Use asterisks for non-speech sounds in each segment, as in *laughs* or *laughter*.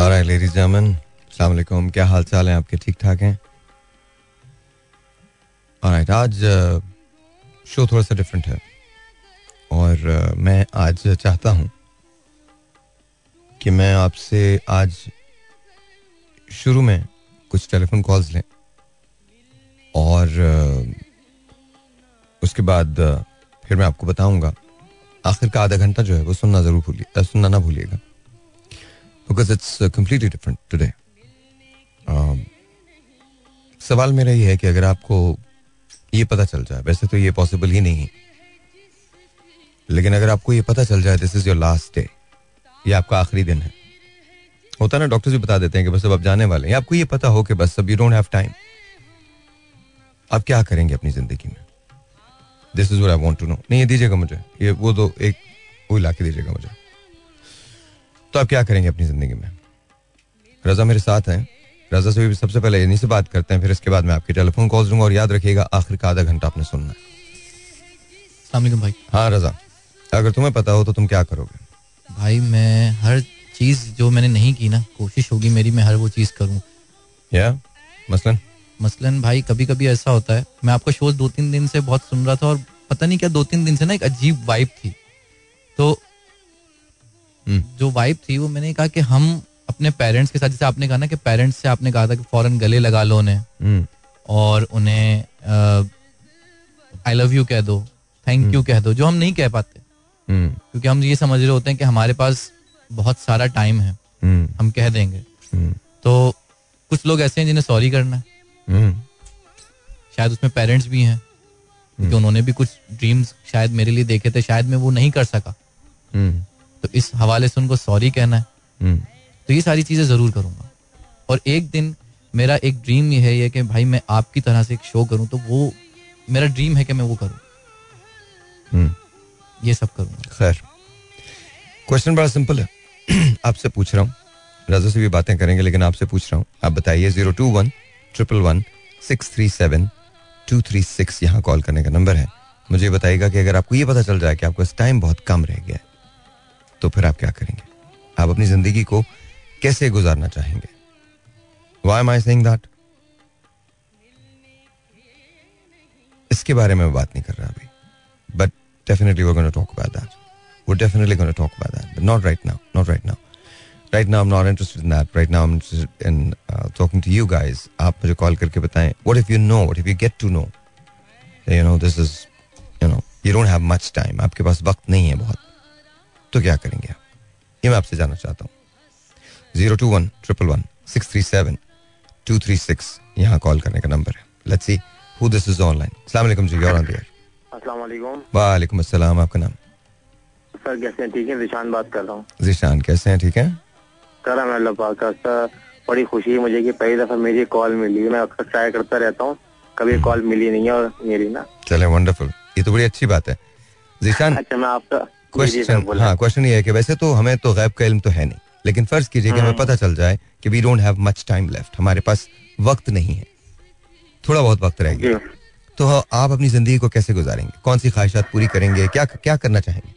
Alright, ladies and क्या हाल चाल है? आपके ठीक ठाक हैं Alright, आज शो uh, थोड़ा सा डिफरेंट है। और uh, मैं आज चाहता हूँ कि मैं आपसे आज शुरू में कुछ टेलीफोन कॉल्स लें। और uh, उसके बाद फिर मैं आपको बताऊँगा। आखिर का आधा घंटा जो है वो सुनना ज़रूर भूलिए सुनना ना भूलिएगा। Because it's completely different today सवाल मेरा ये है कि अगर आपको ये पता चल जाए, वैसे तो ये पॉसिबल ही नहीं है। लेकिन अगर आपको ये पता चल जाए this is your last day ये आपका आखिरी दिन है। होता ना डॉक्टर्स भी बता देते हैं कि बस अब आप जाने वाले हैं। आपको ये पता हो कि बस अब यू डोंट हैव टाइम आप क्या करेंगे अपनी ज़िंदगी में? This is want to know नहीं, ये दीजिएगा मुझे। ये वो तो एक, वो ला दीजिएगा मुझे। तो आप क्या करेंगे अपनी ज़िंदगी में? रजा मेरे साथ हैं। रजा से भी सबसे पहले इन्हीं से बात करते हैं फिर इसके बाद मैं आपकी टेलीफोन कॉल दूँगा और याद रखिएगा आखिर का आधा घंटा आपने सुनना है। भाई। हाँ रजा अगर तुम्हें पता हो तो तुम क्या करोगे? भाई मैं हर चीज़ जो मैंने नहीं की ना कोशिश होगी मेरी मैं हर वो चीज़ करूँ। या? मसलन? मसलन भाई कभी कभी ऐसा होता है मैं आपका शो दो तीन दिन से बहुत सुन रहा था और पता नहीं क्या दो तीन दिन से ना एक अजीब वाइब थी। तो। जो वाइब थी वो मैंने कहा कि हम अपने पेरेंट्स के साथ जैसे आपने कहा ना कि पेरेंट्स से आपने कहा था कि फ़ौरन गले लगा लो उन्हें हम्म। और उन्हें आई लव यू कह दो थैंक यू हम्म। कह दो जो हम नहीं कह पाते क्योंकि हम ये समझ रहे होते हैं कि हमारे पास बहुत सारा टाइम है हम कह देंगे तो कुछ लोग ऐसे हैं जिन्हें सॉरी करना है हम्म। शायद उसमें पेरेंट्स भी हैं क्योंकि हम्म। उन्होंने भी कुछ ड्रीम्स शायद मेरे लिए देखे थे शायद मैं वो नहीं कर सका हम्म। तो इस हवाले से उनको सॉरी कहना है। तो ये सारी चीज़ें ज़रूर करूँगा। और एक दिन मेरा एक ड्रीम ये है ये कि भाई मैं आपकी तरह से एक शो करूँ तो वो मेरा ड्रीम है कि मैं वो करूँ। ये सब करूँगा। खैर क्वेश्चन बड़ा सिंपल है। *clears throat* आपसे पूछ रहा हूँ। रजा से भी बातें करेंगे लेकिन आपसे पूछ रहा हूँ। आप बताइए zero two one triple one six three seven two three six यहाँ कॉल करने का नंबर है। मुझे बताइएगा कि अगर आपको ये पता चल जाए कि आपको इस टाइम बहुत कम रह गया तो फिर आप क्या करेंगे? आप अपनी ज़िंदगी को कैसे गुजारना चाहेंगे? वाई एम आई दैट इसके बारे में बात नहीं कर रहा अभी। बट डेफिनेटली वो गोना टॉक अबाउट दैट वो definitely gonna talk about that but not right now not right now right now I'm not interested in that. Right now I'm interested in uh, talking to you guys. आप मुझे call करके बताएँ। What if you know, what if you get to know you know this is, you know, you don't have much time. आपके पास वक्त नहीं है बहुत। तो क्या करेंगे आप? ये मैं आपसे जानना चाहता हूँ। Zero two one triple one six three seven two three six यहाँ कॉल करने का नंबर है। Let's see who this is online अस्सलाम वालेकुम जी और ऑन द एयर वालेकुम अस्सलाम आपका नाम? सर कैसे हैं? ठीक है? जिशान बात कर रहा हूँ। जिशान कैसे हैं? ठीक है? करम अल्लाह पाक का बड़ी खुशी है मुझे कि पहली दफ़ा मेरी कॉल मिली। मैं अक्सर ट्राई करता रहता हूँ कभी कॉल। मिली नहीं है और मेरी ना। चले वंडरफुल ये तो बड़ी अच्छी बात है। जीशान अच्छा मैं आपका क्वेश्चन हाँ क्वेश्चन ये है कि वैसे तो हमें तो गैब का इल्म तो है नहीं लेकिन फ़र्ज़ कीजिए कि हमें हम्म। पता चल जाए कि we don't have much time left हमारे पास वक्त नहीं है थोड़ा बहुत वक्त रह गया तो आप अपनी ज़िंदगी को कैसे गुजारेंगे? कौन सी ख्वाहिशात पूरी करेंगे? क्या क्या करना चाहेंगे?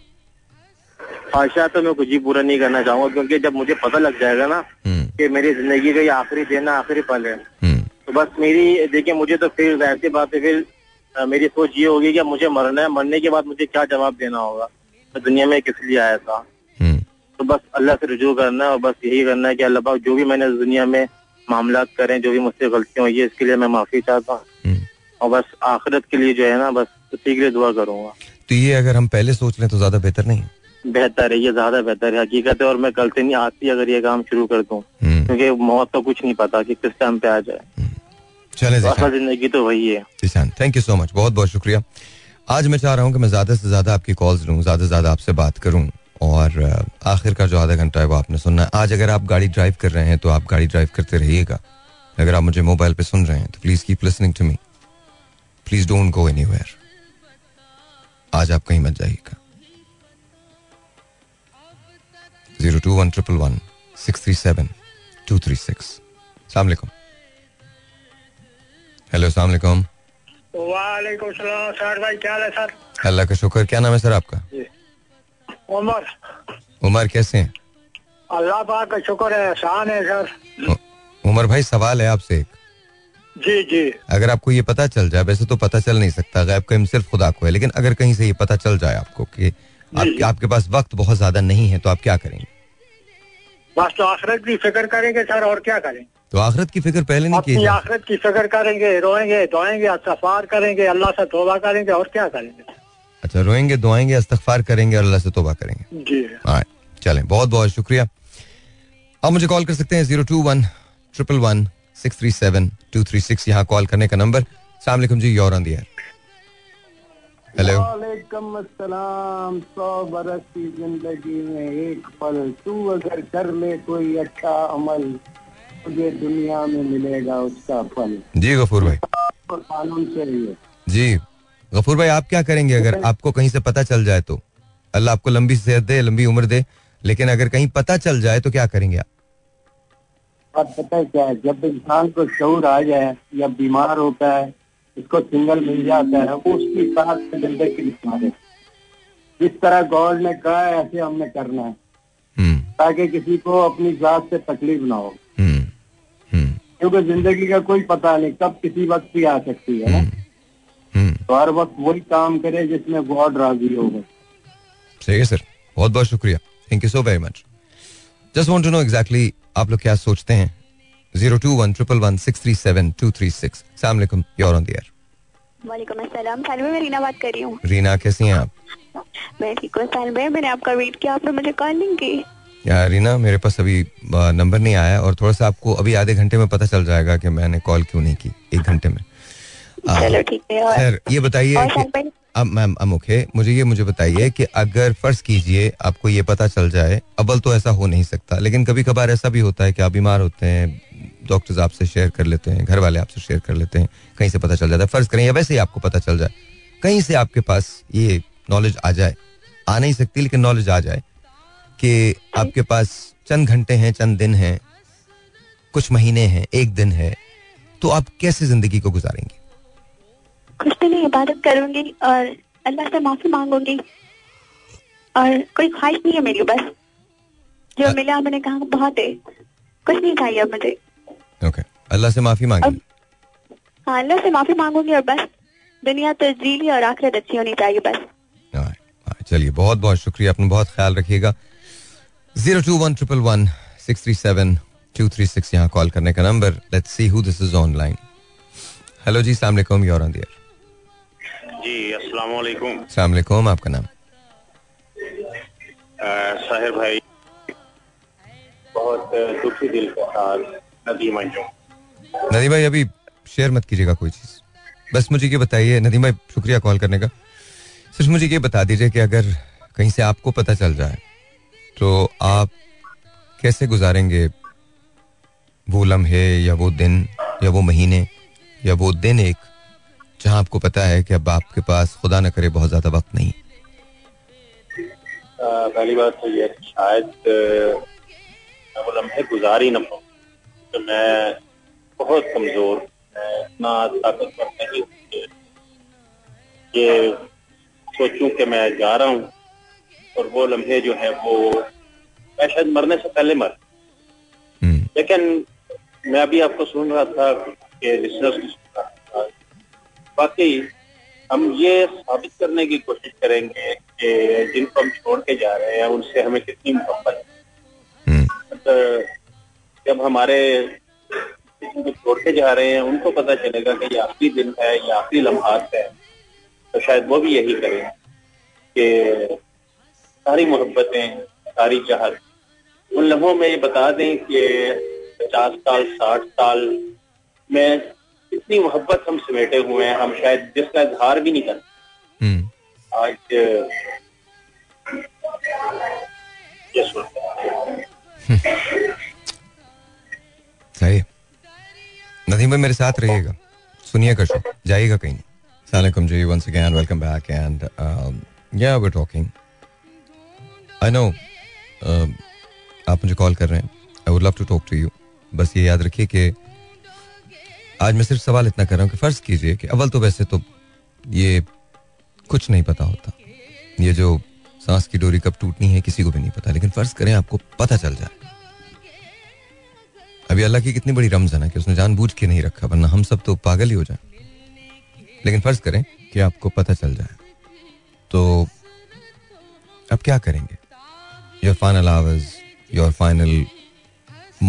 ख्वाहिशा तो मैं कुछ ही पूरा नहीं करना चाहूँगा क्योंकि जब मुझे पता लग जाएगा ना हम्म। कि मेरी ज़िंदगी का ये आखिरी दिन है आखिरी पल है हम्म। तो बस मेरी देखिए मुझे तो फिर ऐसी बात है फिर मेरी सोच ये होगी कि मुझे मरना है मरने के बाद मुझे क्या जवाब देना होगा? मैं तो दुनिया में किस लिए आया था? हम्म। तो बस अल्लाह से रुजू करना है और बस यही करना है कि अल्लाह पाक जो भी मैंने दुनिया में मामला करें जो भी मुझसे गलतियाँ हुई है इसके लिए मैं माफ़ी चाहता हूँ। और बस आखिरत के लिए जो है ना बस उसी के लिए दुआ करूँगा। तो ये अगर हम पहले सोच लें तो ज़्यादा बेहतर नहीं? बेहतर है ये ज़्यादा बेहतर है। हकीकत है और मैं कल से नहीं आती अगर ये काम शुरू कर दूँ हम्म। क्योंकि मौत का कुछ नहीं पता कि किस टाइम पे आ जाए। हम्म। चले ज़िंदगी तो वही है। थैंक यू सो मच बहुत बहुत शुक्रिया। आज मैं चाह रहा हूँ कि मैं ज़्यादा से ज़्यादा आपकी कॉल्स लूँ, ज़्यादा से ज़्यादा आपसे बात करूँ और आखिर का जो आधा घंटा है वो आपने सुनना है। आज अगर आप गाड़ी ड्राइव कर रहे हैं तो आप गाड़ी ड्राइव करते रहिएगा। अगर आप मुझे मोबाइल पे सुन रहे हैं तो please keep listening to me please don't go anywhere आज आप कहीं मत जाइएगा। Zero two one triple one six three seven two three six. सलामकुम हेलो सलामकुम वालेकुम सलाम सर भाई क्या है सर? अल्लाह का शुक्र क्या नाम है सर आपका? उमर। उमर कैसे हैं? अल्लाह पाक का शुक्र है एहसान है सर। उमर भाई सवाल है आपसे एक। जी जी। अगर आपको ये पता चल जाए वैसे तो पता चल नहीं सकता गैब का सिर्फ़ खुदा को है लेकिन अगर कहीं से ये पता चल जाए आपको कि आप, आपके पास वक्त बहुत ज़्यादा नहीं है तो आप क्या करेंगे? बस तो आखिरत की फ़िक्र करेंगे सर और क्या करें? तो आखिरत की फ़िक्र पहले नहीं की अपनी आखिरत की फ़िक्र करेंगे रोएँगे धोएँगे अस्तफार करेंगे अल्लाह से तोबा करेंगे और क्या करेंगे? अच्छा रोएँगे दुआएँगे अस्तफार करेंगे और अल्लाह से तोबा करेंगे। जी। हाँ चलें बहुत बहुत शुक्रिया। आप मुझे कॉल कर सकते हैं zero two one triple one six three seven two three six यहाँ कॉल करने का नंबर। सलामकुम जी you're on the air hello वालेकुम अस्सलाम सौ बरस की ज़िंदगी में एक पल। तू अगर कर ले कोई अच्छा अमल तुझे दुनिया में मिलेगा उसका फल। जी गफूर भाई। कानून चाहिए। जी गफूर भाई आप क्या करेंगे? अगर आपको कहीं से पता चल जाए तो। अल्लाह आपको लंबी सेहत दे लंबी उम्र दे लेकिन अगर कहीं पता चल जाए तो क्या करेंगे आप? पता है क्या है? जब इंसान को शौर आ जाए या बीमार होता है इसको सिंगल मिल जाता है वो उसकी साथ से ज़िंदगी निभा दे जिस तरह गॉड ने कहा है ऐसे हमने करना है। हम्म। ताकि किसी को अपनी जात से तकलीफ़ ना हो। क्योंकि ज़िंदगी का कोई पता नहीं कब किसी वक्त भी आ सकती है ना। हम्म तो हर वक्त वही काम करे जिसमें गॉड राज़ी होगा सही है सर। बहुत बहुत शुक्रिया। Thank you so very much just want to know exactly आप लोग क्या सोचते हैं? Zero two one triple one six three seven two three six सलामकुम योर ऑन दियर वालेकुम अस्सलाम। सालवे मैं रीना बात कर रही हूँ। रीना कैसी हैं आप? मैं ठीक हूँ। सालवे मैंने आपका वेट किया आपने मुझे कॉल नहीं की। रीना मेरे पास अभी नंबर नहीं आया और थोड़ा सा आपको अभी आधे घंटे में पता चल जाएगा कि मैंने कॉल क्यों नहीं की एक घंटे में। चलो ठीक है और ये बताइए अब मैम अब ओके मुझे ये मुझे बताइए कि अगर फ़र्ज़ कीजिए आपको ये पता चल जाए अबल तो ऐसा हो नहीं सकता लेकिन कभी कभार ऐसा भी होता है कि आप बीमार होते हैं डॉक्टर्स आपसे शेयर कर लेते हैं घर वाले आपसे शेयर कर लेते हैं कहीं से पता चल जाता है फ़र्ज़ करें या वैसे ही आपको पता चल जाए कहीं से आपके पास ये नॉलेज आ जाए आ नहीं सकती लेकिन नॉलेज आ जाए कि आपके पास चंद घंटे हैं चंद दिन हैं कुछ महीने हैं एक दिन है तो आप कैसे ज़िंदगी को गुजारेंगे? कुछ नहीं इबादत करूँगी और अल्लाह से माफ़ी मांगूँगी। और कोई ख्वाहिश नहीं है मेरी बस जो अ- मिला मैंने कहा बहुत है। कुछ नहीं चाहिए अब मुझे। ओके। अल्लाह से माफ़ी मांगी? हाँ अल्लाह से माफ़ी मांगूँगी और बस दुनिया तो जी ली और आखिरत अच्छी होनी चाहिए बस। हाँ, हाँ, चलिए बहुत बहुत शुक्रिया अपना बहुत ख्याल रखिएगा। Zero two one triple one six three seven two three six यहाँ कॉल करने का number let's see who this is online hello जी सलाम अलैकुम योर ऑन दियर जी अस्सलाम वालेकुम सलाम अलैकुम आपका नाम? साहिर भाई बहुत दुखी दिल के साथ नदीम अंजुम नदीम भाई अभी शेयर मत कीजिएगा कोई चीज़। बस मुझे ये बताइए नदीम भाई शुक्रिया कॉल करने का। सिर्फ़ मुझे ये बता दीजिए कि अगर कहीं से आपको पता चल जाए तो आप कैसे गुजारेंगे? वो लम्हे या वो दिन या वो महीने या वो दिन एक, जहाँ आपको पता है कि अब आपके पास खुदा न करे बहुत ज़्यादा वक्त नहीं। पहली बात तो ये शायद वो लम्हे गुजार ही ना पाऊँ। तो मैं बहुत कमज़ोर इतना ताकतवर नहीं ये सोचूं कि मैं जा रहा हूँ। और वो लम्हे जो है वो मैं शायद मरने से पहले मर। हम्म, लेकिन मैं अभी आपको सुन रहा था कि बाकी हम ये साबित करने की कोशिश करेंगे कि जिनको हम छोड़ के जा रहे हैं उनसे हमें कितनी मोहब्बत है। तो जब हमारे जिनको छोड़ के जा रहे हैं उनको पता चलेगा कि ये आखिरी दिन है ये आखिरी लम्हात है। तो शायद वो भी यही करें कि सारी मोहब्बतें सारी चाहत। उन लम्हों में ये बता दें कि पचास साल साठ साल में इतनी मोहब्बत हम समेटे हुए हैं हम शायद जिसका इजहार भी नहीं करते। हम्म, आज सही नदीम भाई मेरे साथ रहिएगा। सुनिएगा शो जाइएगा कहीं। नहीं सलाम जी once again welcome back and या वी टॉकिंग आई नो आप मुझे कॉल कर रहे हैं. I would love to talk to you बस ये याद रखिए कि आज मैं सिर्फ़ सवाल इतना कर रहा हूँ कि फ़र्ज़ कीजिए कि अव्वल तो वैसे तो ये कुछ नहीं पता होता। ये जो सांस की डोरी कब टूटनी है किसी को भी नहीं पता, लेकिन फ़र्ज़ करें आपको पता चल जाए। अभी अल्लाह की कितनी बड़ी रमजन है कि उसने जानबूझ के नहीं रखा, वरना हम सब तो पागल ही हो जाए। लेकिन फ़र्ज़ करें कि आपको पता चल जाए। तो अब क्या करेंगे? Your final hours your final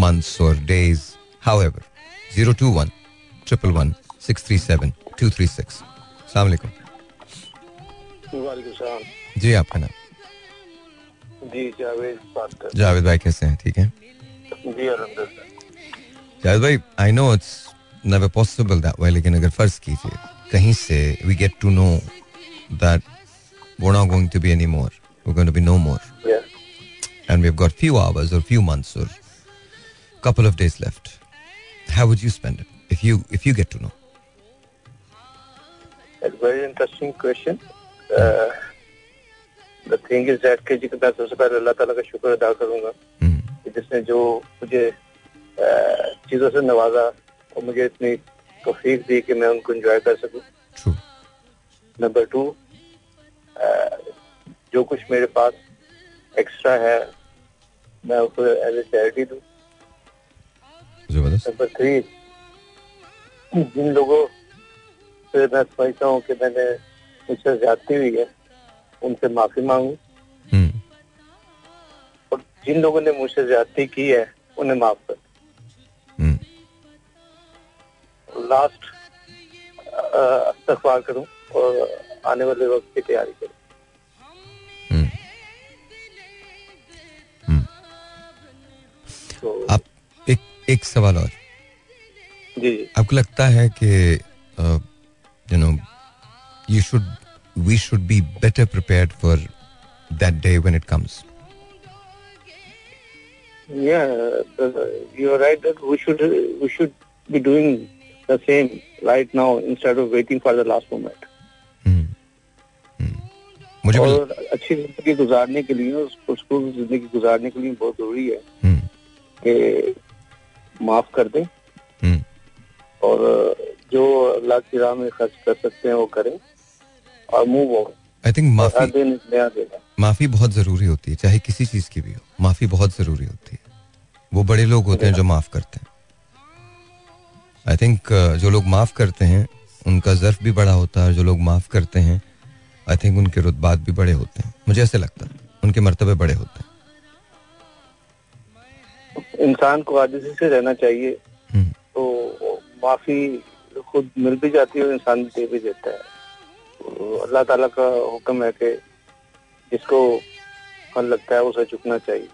months और days however zero two one triple one six three seven two three six सलामकुम जी आपका नाम? जी जावेद बात कर जावेद भाई कैसे हैं? ठीक है? जी अलहमदिल्ला जावेद भाई I know it's never possible that way लेकिन अगर फ़र्ज़ कीजिए कहीं से we get to know that we're not going to be any more. We're going to be no more. Yeah. and we've got few hours or few months or couple of days left how would you spend it if you if you get to know It's very interesting question. Uh, the thing is that कि जी मैं सबसे पहले अल्लाह ताला का शुक्र अदा करूंगा Hmm. कि जिसने जो मुझे uh, चीजों से नवाजा और मुझे इतनी तौफीक दी कि मैं उनको एंजॉय कर सकूं true नंबर टू जो कुछ मेरे पास एक्स्ट्रा है मैं उसको एज ए चैरिटी दूँ। नंबर थ्री जिन लोगों से मैं समझता हूँ कि मैंने मुझसे ज्यादती हुई है उनसे माफ़ी मांगू। Hmm. और जिन लोगों ने मुझसे ज्यादती की है उन्हें माफ़ कर. लास्ट इस्तफार करूँ और आने वाले वक्त की तैयारी करूँ। तो आप एक एक सवाल और। जी आपको लगता है कि you know you should we should be better prepared for that day when it comes Yeah, the, you're right that we should we should be doing the same right now instead of waiting for the last moment. मुझे और अच्छी ज़िंदगी गुजारने के लिए उस- उसको ज़िंदगी गुजारने के लिए बहुत ज़रूरी है। हम्म, कि माफ़ कर दें। हम्म, और जो अल्लाह की राह में खर्च कर सकते हैं वो करें। और मूव ऑन आई थिंक माफ़ी माफ़ी बहुत ज़रूरी होती है चाहे किसी चीज़ की भी हो। माफ़ी बहुत ज़रूरी होती है। वो बड़े लोग होते हैं जो माफ़ करते हैं। आई थिंक जो लोग माफ़ करते हैं उनका जर्फ भी बड़ा होता है जो लोग माफ़ करते हैं आई थिंक उनके रुतबात भी बड़े होते हैं। मुझे ऐसे लगता है उनके मर्तबे बड़े होते हैं। इंसान को आजिजी से रहना चाहिए हम्म, तो माफ़ी खुद मिल भी जाती है और इंसान दे भी देता है। तो अल्लाह ताला का हुक्म है कि जिसको फल लगता है उसे झुकना चाहिए।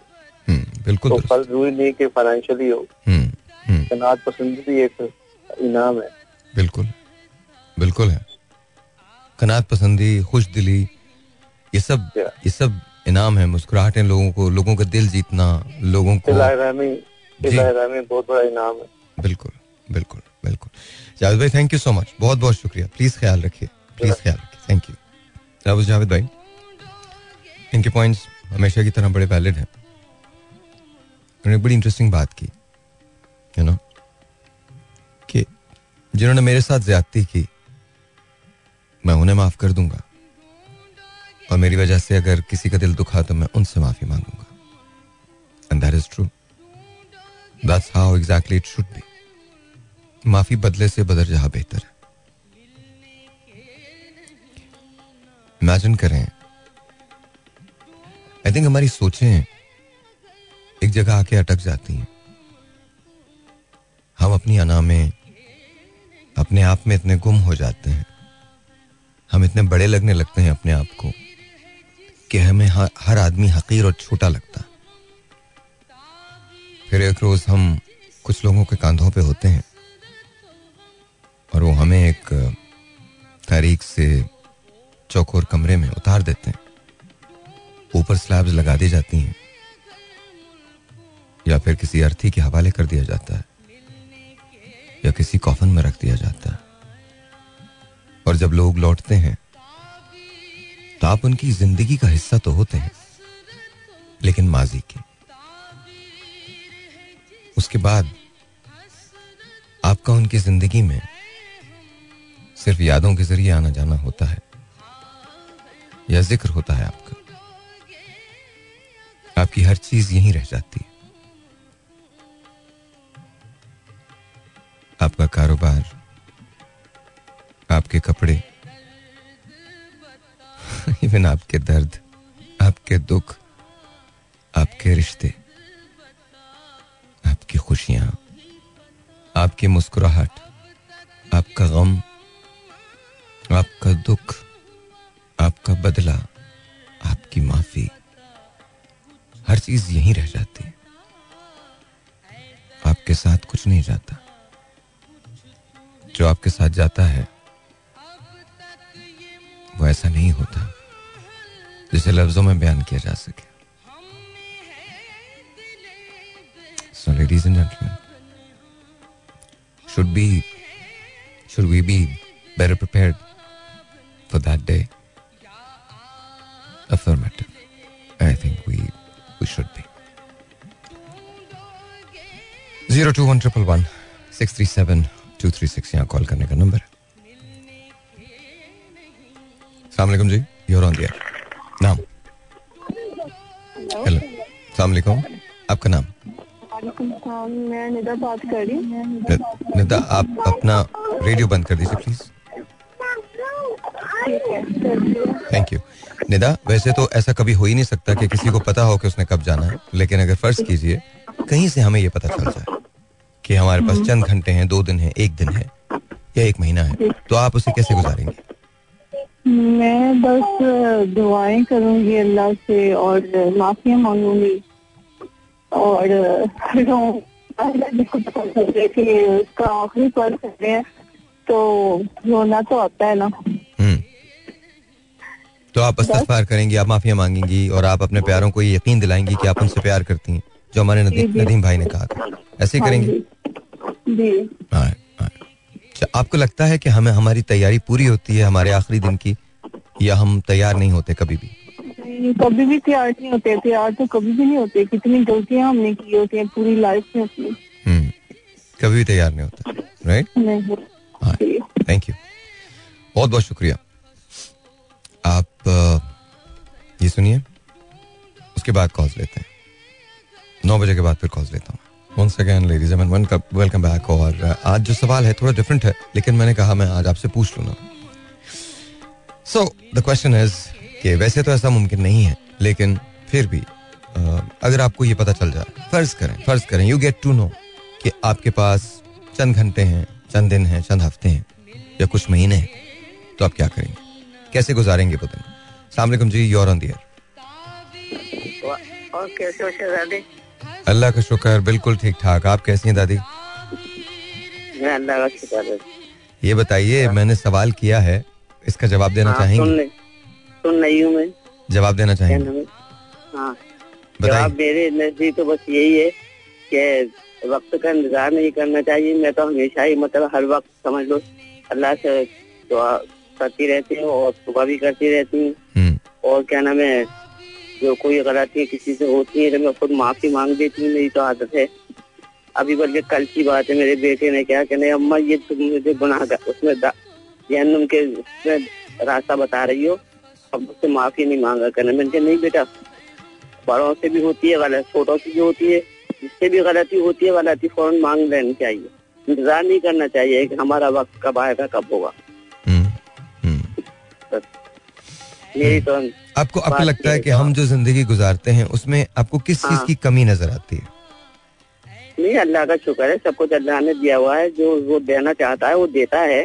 हम्म, बिल्कुल तो फल ज़रूरी नहीं कि फाइनेंशियली हो। हम्म, हम्म, कनात पसंद भी एक इनाम है। बिल्कुल बिल्कुल है। कनात पसंदी खुश दिली ये सब ये सब इनाम है मुस्कुराहटें लोगों को लोगों का दिल जीतना लोगों को बहुत बड़ा इनाम है। बिल्कुल बिल्कुल बिल्कुल। जावेद भाई थैंक यू सो मच बहुत बहुत शुक्रिया। प्लीज़ ख्याल रखिए प्लीज़ ख्याल रखिए। थैंक यू जावेद जावेद भाई इनके पॉइंट्स हमेशा की तरह बड़े वैलिड हैं। उन्होंने बड़ी इंटरेस्टिंग बात की यू नो कि जिन्होंने मेरे साथ ज्यादती की मैं उन्हें माफ़ कर दूँगा। और मेरी वजह से अगर किसी का दिल दुखा तो मैं उनसे माफ़ी मांगूँगा। And that is true that's how exactly it should be माफ़ी बदले से बदर जहाँ बेहतर है। इमेजिन करें। आई थिंक हमारी सोचें एक जगह आके अटक जाती हैं। हम अपनी अना में, अपने आप में इतने गुम हो जाते हैं। हम इतने बड़े लगने लगते हैं अपने आप को। कि हमें हर, आदमी हकीर और छोटा लगता। फिर एक रोज हम कुछ लोगों के कंधों पे होते हैं। और वो हमें एक तारीख से चौकोर कमरे में उतार देते हैं। ऊपर स्लैब्स लगा दी जाती हैं। या फिर किसी अर्थी के हवाले कर दिया जाता है। या किसी कॉफन में रख दिया जाता है। और जब लोग लौटते हैं तो आप उनकी ज़िंदगी का हिस्सा तो होते हैं, लेकिन माजी के। उसके बाद आपका उनकी ज़िंदगी में सिर्फ़ यादों के ज़रिए आना जाना होता है या ज़िक्र होता है आपका। आपकी हर चीज़ यहीं रह जाती है। आपका कारोबार, आपके कपड़े *laughs* इवन आपके दर्द, आपके दुख, आपके रिश्ते, आपकी खुशियाँ, आपकी मुस्कुराहट, आपका गम, आपका दुख, आपका बदला, आपकी माफ़ी, हर चीज़ यहीं रह जाती। है आपके साथ कुछ नहीं जाता। जो आपके साथ जाता है वो ऐसा नहीं होता जिसे लफ्जों में बयान किया जा सके So, ladies and gentlemen, should be should we be better prepared for that day? Affirmative. I think we we should be. Zero two one triple one six three seven two three six यहाँ call करने का number है सलामकुम जी you're on दियर नाम hello सलामकुम आपका नाम मैं निदा बात कर रही हूँ निदा आप अपना रेडियो बंद कर दीजिए प्लीज़ थैंक यू निदा वैसे तो ऐसा कभी हो ही नहीं सकता कि किसी को पता हो कि उसने कब जाना है लेकिन अगर फ़र्ज़ कीजिए कहीं से हमें ये पता चल जाए कि हमारे पास चंद घंटे हैं दो दिन है एक दिन है या एक महीना है तो आप उसे कैसे गुजारेंगे? मैं बस दुआएँ करूँगी अल्लाह से और माफिया मांगूँगी। और जिसको पता चल जाए कि उसका आखिरी पल कर रहे हैं तो रोना तो आता है ना। हम्म। तो आप इस्तगफार करेंगी आप माफिया मांगेंगी और आप अपने प्यारों को ये यकीन दिलाएँगी कि आप उनसे प्यार करती हैं जो हमारे नदीम, भाई ने कहा था। ऐसे ही हाँ करेंगे? हाँ। अच्छा, आपको लगता है कि हमें हमारी तैयारी पूरी होती है हमारे आखिरी दिन की या हम तैयार नहीं होते कभी भी? कभी भी तैयार नहीं होते। तैयार तो कभी भी नहीं होते। कितनी गलतियाँ हमने की होती हैं पूरी लाइफ में अपनी। हम्म कभी भी तैयार नहीं होता राइट नहीं। हाँ थैंक यू बहुत बहुत शुक्रिया। आप ये सुनिए उसके बाद कॉल्स लेते हैं। नौ बजे के बाद फिर कॉल्स लेता हूँ। वेलकम बैक और आज जो सवाल है थोड़ा डिफरेंट है लेकिन मैंने कहा मैं आज आपसे पूछ लूँ ना सो द क्वेश्चन इज़ कि वैसे तो ऐसा मुमकिन नहीं है लेकिन फिर भी अ, अगर आपको ये पता चल जाए फ़र्ज़ करें फ़र्ज़ करें यू गेट टू नो कि आपके पास चंद घंटे हैं चंद दिन हैं चंद हफ़्ते हैं या कुछ महीने हैं तो आप क्या करेंगे? कैसे गुजारेंगे वो दिन? सलामकुम जी योर ऑन दियर हो अल्लाह का शुक्र बिल्कुल ठीक ठाक। आप कैसी हैं दादी? मैं अल्लाह का शुक्र है। ये बताइए मैंने सवाल किया है इसका जवाब देना हाँ, सुन चाहेंगे? सुन रही हूँ मैं। जवाब देना चाहेंगे? हाँ? जवाब मेरे नज़दीक तो बस यही है कि वक्त का इंतज़ार नहीं करना चाहिए। मैं तो हमेशा ही मतलब हर वक्त समझ लो अल्लाह से दुआ करती रहती हूँ और सुबह भी करती रहती हूँ। हम्म, और क्या नाम है? जो कोई गलती किसी से होती है तो मैं खुद माफ़ी मांग देती हूँ मेरी तो आदत है। अभी बल्कि कल की बात है मेरे बेटे ने क्या कहने अम्मा ये तुम मुझे गुनाह उसमें जहन्नुम के उसमें रास्ता बता रही हो अब मुझसे माफ़ी नहीं मांगा करने। मैंने कहा नहीं बेटा बड़ों से भी होती है गलत छोटों से भी होती है जिससे भी गलती होती है गलती फ़ौरन मांग लेनी चाहिए। इंतज़ार नहीं करना चाहिए कि हमारा वक्त कब आएगा कब होगा। हम्म, हम्म। मेरी तो आपको आपको लगता है कि हम जो ज़िंदगी गुजारते हैं उसमें आपको किस चीज़ हाँ। की कमी नज़र आती है? नहीं अल्लाह का शुक्र है सब कुछ अल्लाह ने दिया हुआ है जो वो देना चाहता है वो देता है।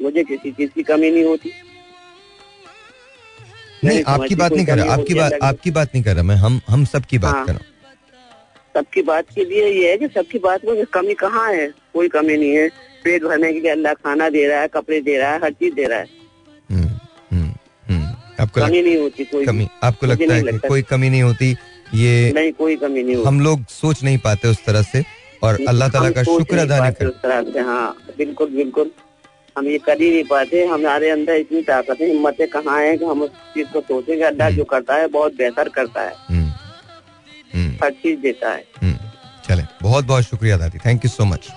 मुझे किसी चीज़ की कमी नहीं होती। नहीं आपकी बात नहीं कर रहा आपकी बात आपकी बात नहीं कर रहा मैं हम हम सबकी बात हाँ। कर। रहा हूँ सबकी बात के लिए ये है कि सबकी बात में कमी कहाँ है? कोई कमी नहीं है। पेट भरने के लिए अल्लाह खाना दे रहा है कपड़े दे रहा है हर चीज़ दे रहा है। हम्म, हम्म, हम्म। आपको लग, कमी नहीं होती कोई कमी आपको लगता है लगता। कोई कमी नहीं होती ये नहीं कोई कमी नहीं होती। हम लोग सोच नहीं पाते उस तरह से और अल्लाह ताला का शुक्र अदा नहीं करते। हाँ बिल्कुल बिल्कुल। हम ये कर ही नहीं पाते हमारे अंदर इतनी ताकत है हिम्मतें कहाँ है कि हम उस चीज़ को सोचें कि अल्लाह जो करता है बहुत बेहतर करता है। हम्म, हम्म, हर चीज़ देता है। हम्म। चले बहुत बहुत शुक्रिया दादी thank you so much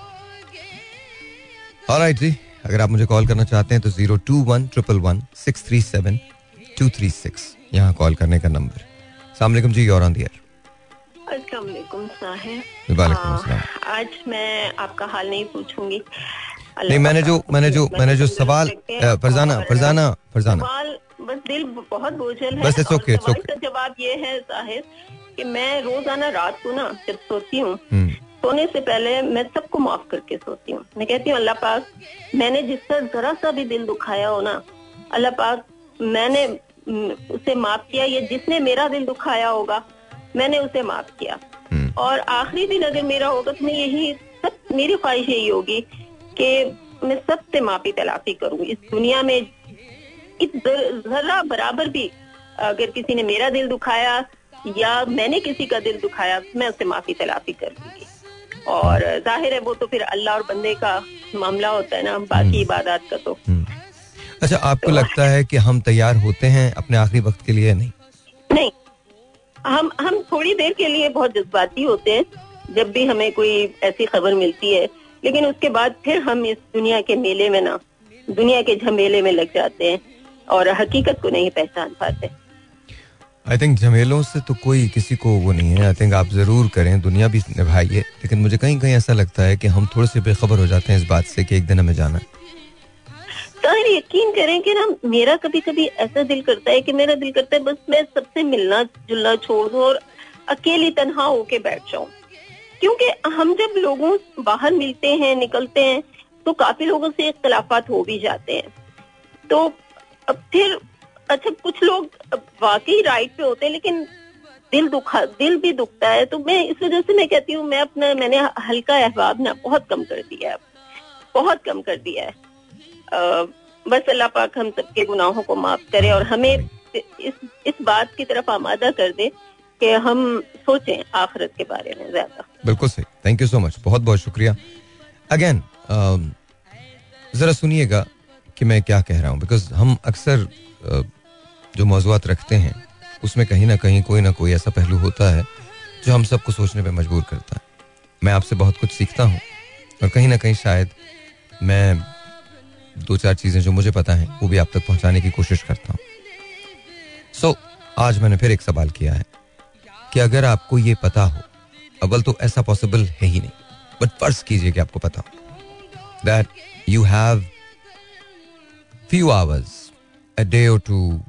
alright जी अगर आप मुझे कॉल करना चाहते हैं तो zero two one triple one six three seven two three six यहाँ कॉल करने का नंबर। सलामकुम जी और ऑन दियर आज मैं आपका हाल नहीं पूछूँगी। नहीं मैंने जो मैंने जो मैंने जो सवाल फरजाना फरजाना फरजाना। बस दिल बहुत बोझल है। बस इट्स ओके इट्स ओके जवाब ये है ज़ाहिर कि मैं रोज़ाना रात को ना जब सोती हूँ हम्म। सोने से पहले मैं सबको माफ़ करके सोती हूँ। मैं कहती हूँ अल्लाह पाक मैंने जिस जिसका जरा सा भी दिल दुखाया हो ना अल्लाह पाक मैंने उसे माफ़ किया या जिसने मेरा दिल दुखाया होगा मैंने उसे माफ़ किया हम्म। और आखिरी दिन अगर मेरा होगा तो मैं यही सब मेरी ख्वाहिश यही होगी कि मैं सबसे माफ़ी तलाफी करूँ इस दुनिया में इस जरा बराबर भी अगर किसी ने मेरा दिल दुखाया या मैंने किसी का दिल दुखाया मैं उससे माफ़ी तलाफी कर दूँगी और ज़ाहिर है वो तो फिर अल्लाह और बंदे का मामला होता है ना बाकी हम्म। इबादत का तो हम्म। अच्छा आपको तो, लगता है कि हम तैयार होते हैं अपने आखिरी वक्त के लिए नहीं? नहीं। हम हम थोड़ी देर के लिए बहुत जज्बाती होते हैं जब भी हमें कोई ऐसी खबर मिलती है। लेकिन उसके बाद फिर हम इस दुनिया के मेले में ना दुनिया के झमेले में लग जाते हैं और हकीकत को नहीं पहचान पाते। आई थिंक झमेलों से तो कोई किसी को वो नहीं है। आई थिंक आप ज़रूर करें दुनिया भी निभाइए। लेकिन मुझे कहीं कहीं ऐसा लगता है कि हम थोड़े से बेखबर हो जाते हैं इस बात से कि एक दिन हमें जाना है। तो यकीन करें कि ना मेरा कभी कभी ऐसा दिल करता है कि मेरा दिल करता है, बस मैं सबसे मिलना जुलना छोड़ दूँ और अकेली तनहा होके बैठ जाऊँ। क्योंकि हम जब लोगों बाहर मिलते हैं, निकलते हैं तो काफ़ी लोगों से इख्तलाफात हो भी जाते हैं। तो अब फिर अच्छा कुछ लोग वाकई राइट पे होते हैं, लेकिन दिल दुखा, दिल भी दुखता है। तो मैं, इस वजह से मैं कहती हूँ, मैं अपना, मैंने हल्का अहबाब ना बहुत कम कर दिया है बहुत कम कर दिया है। बस अल्लाह पाक हम सबके गुनाहों को माफ़ करे और हमें इस इस बात की तरफ़ आमादा कर दे कि हम सोचें आखिरत के बारे में ज़्यादा। बिल्कुल सही। थैंक यू सो मच बहुत बहुत शुक्रिया। अगेन जरा सुनिएगा कि मैं क्या कह रहा हूँ बिकॉज़ हम अक्सर जो मौजूद रखते हैं, उसमें कहीं ना कहीं कोई ना कोई ऐसा पहलू होता है, जो हम सबको सोचने पर मजबूर करता है। मैं आपसे बहुत कुछ सीखता हूँ, और कहीं ना कहीं शायद मैं दो चार चीज़ें जो मुझे पता है वो भी आप तक पहुँचाने की कोशिश करता हूँ। सो so, आज मैंने फिर एक सवाल किया है कि अगर आपको ये पता हो अव्वल तो ऐसा पॉसिबल है ही नहीं बट फ़र्ज़ कीजिए कि आपको पता हो that you have few hours a day or two,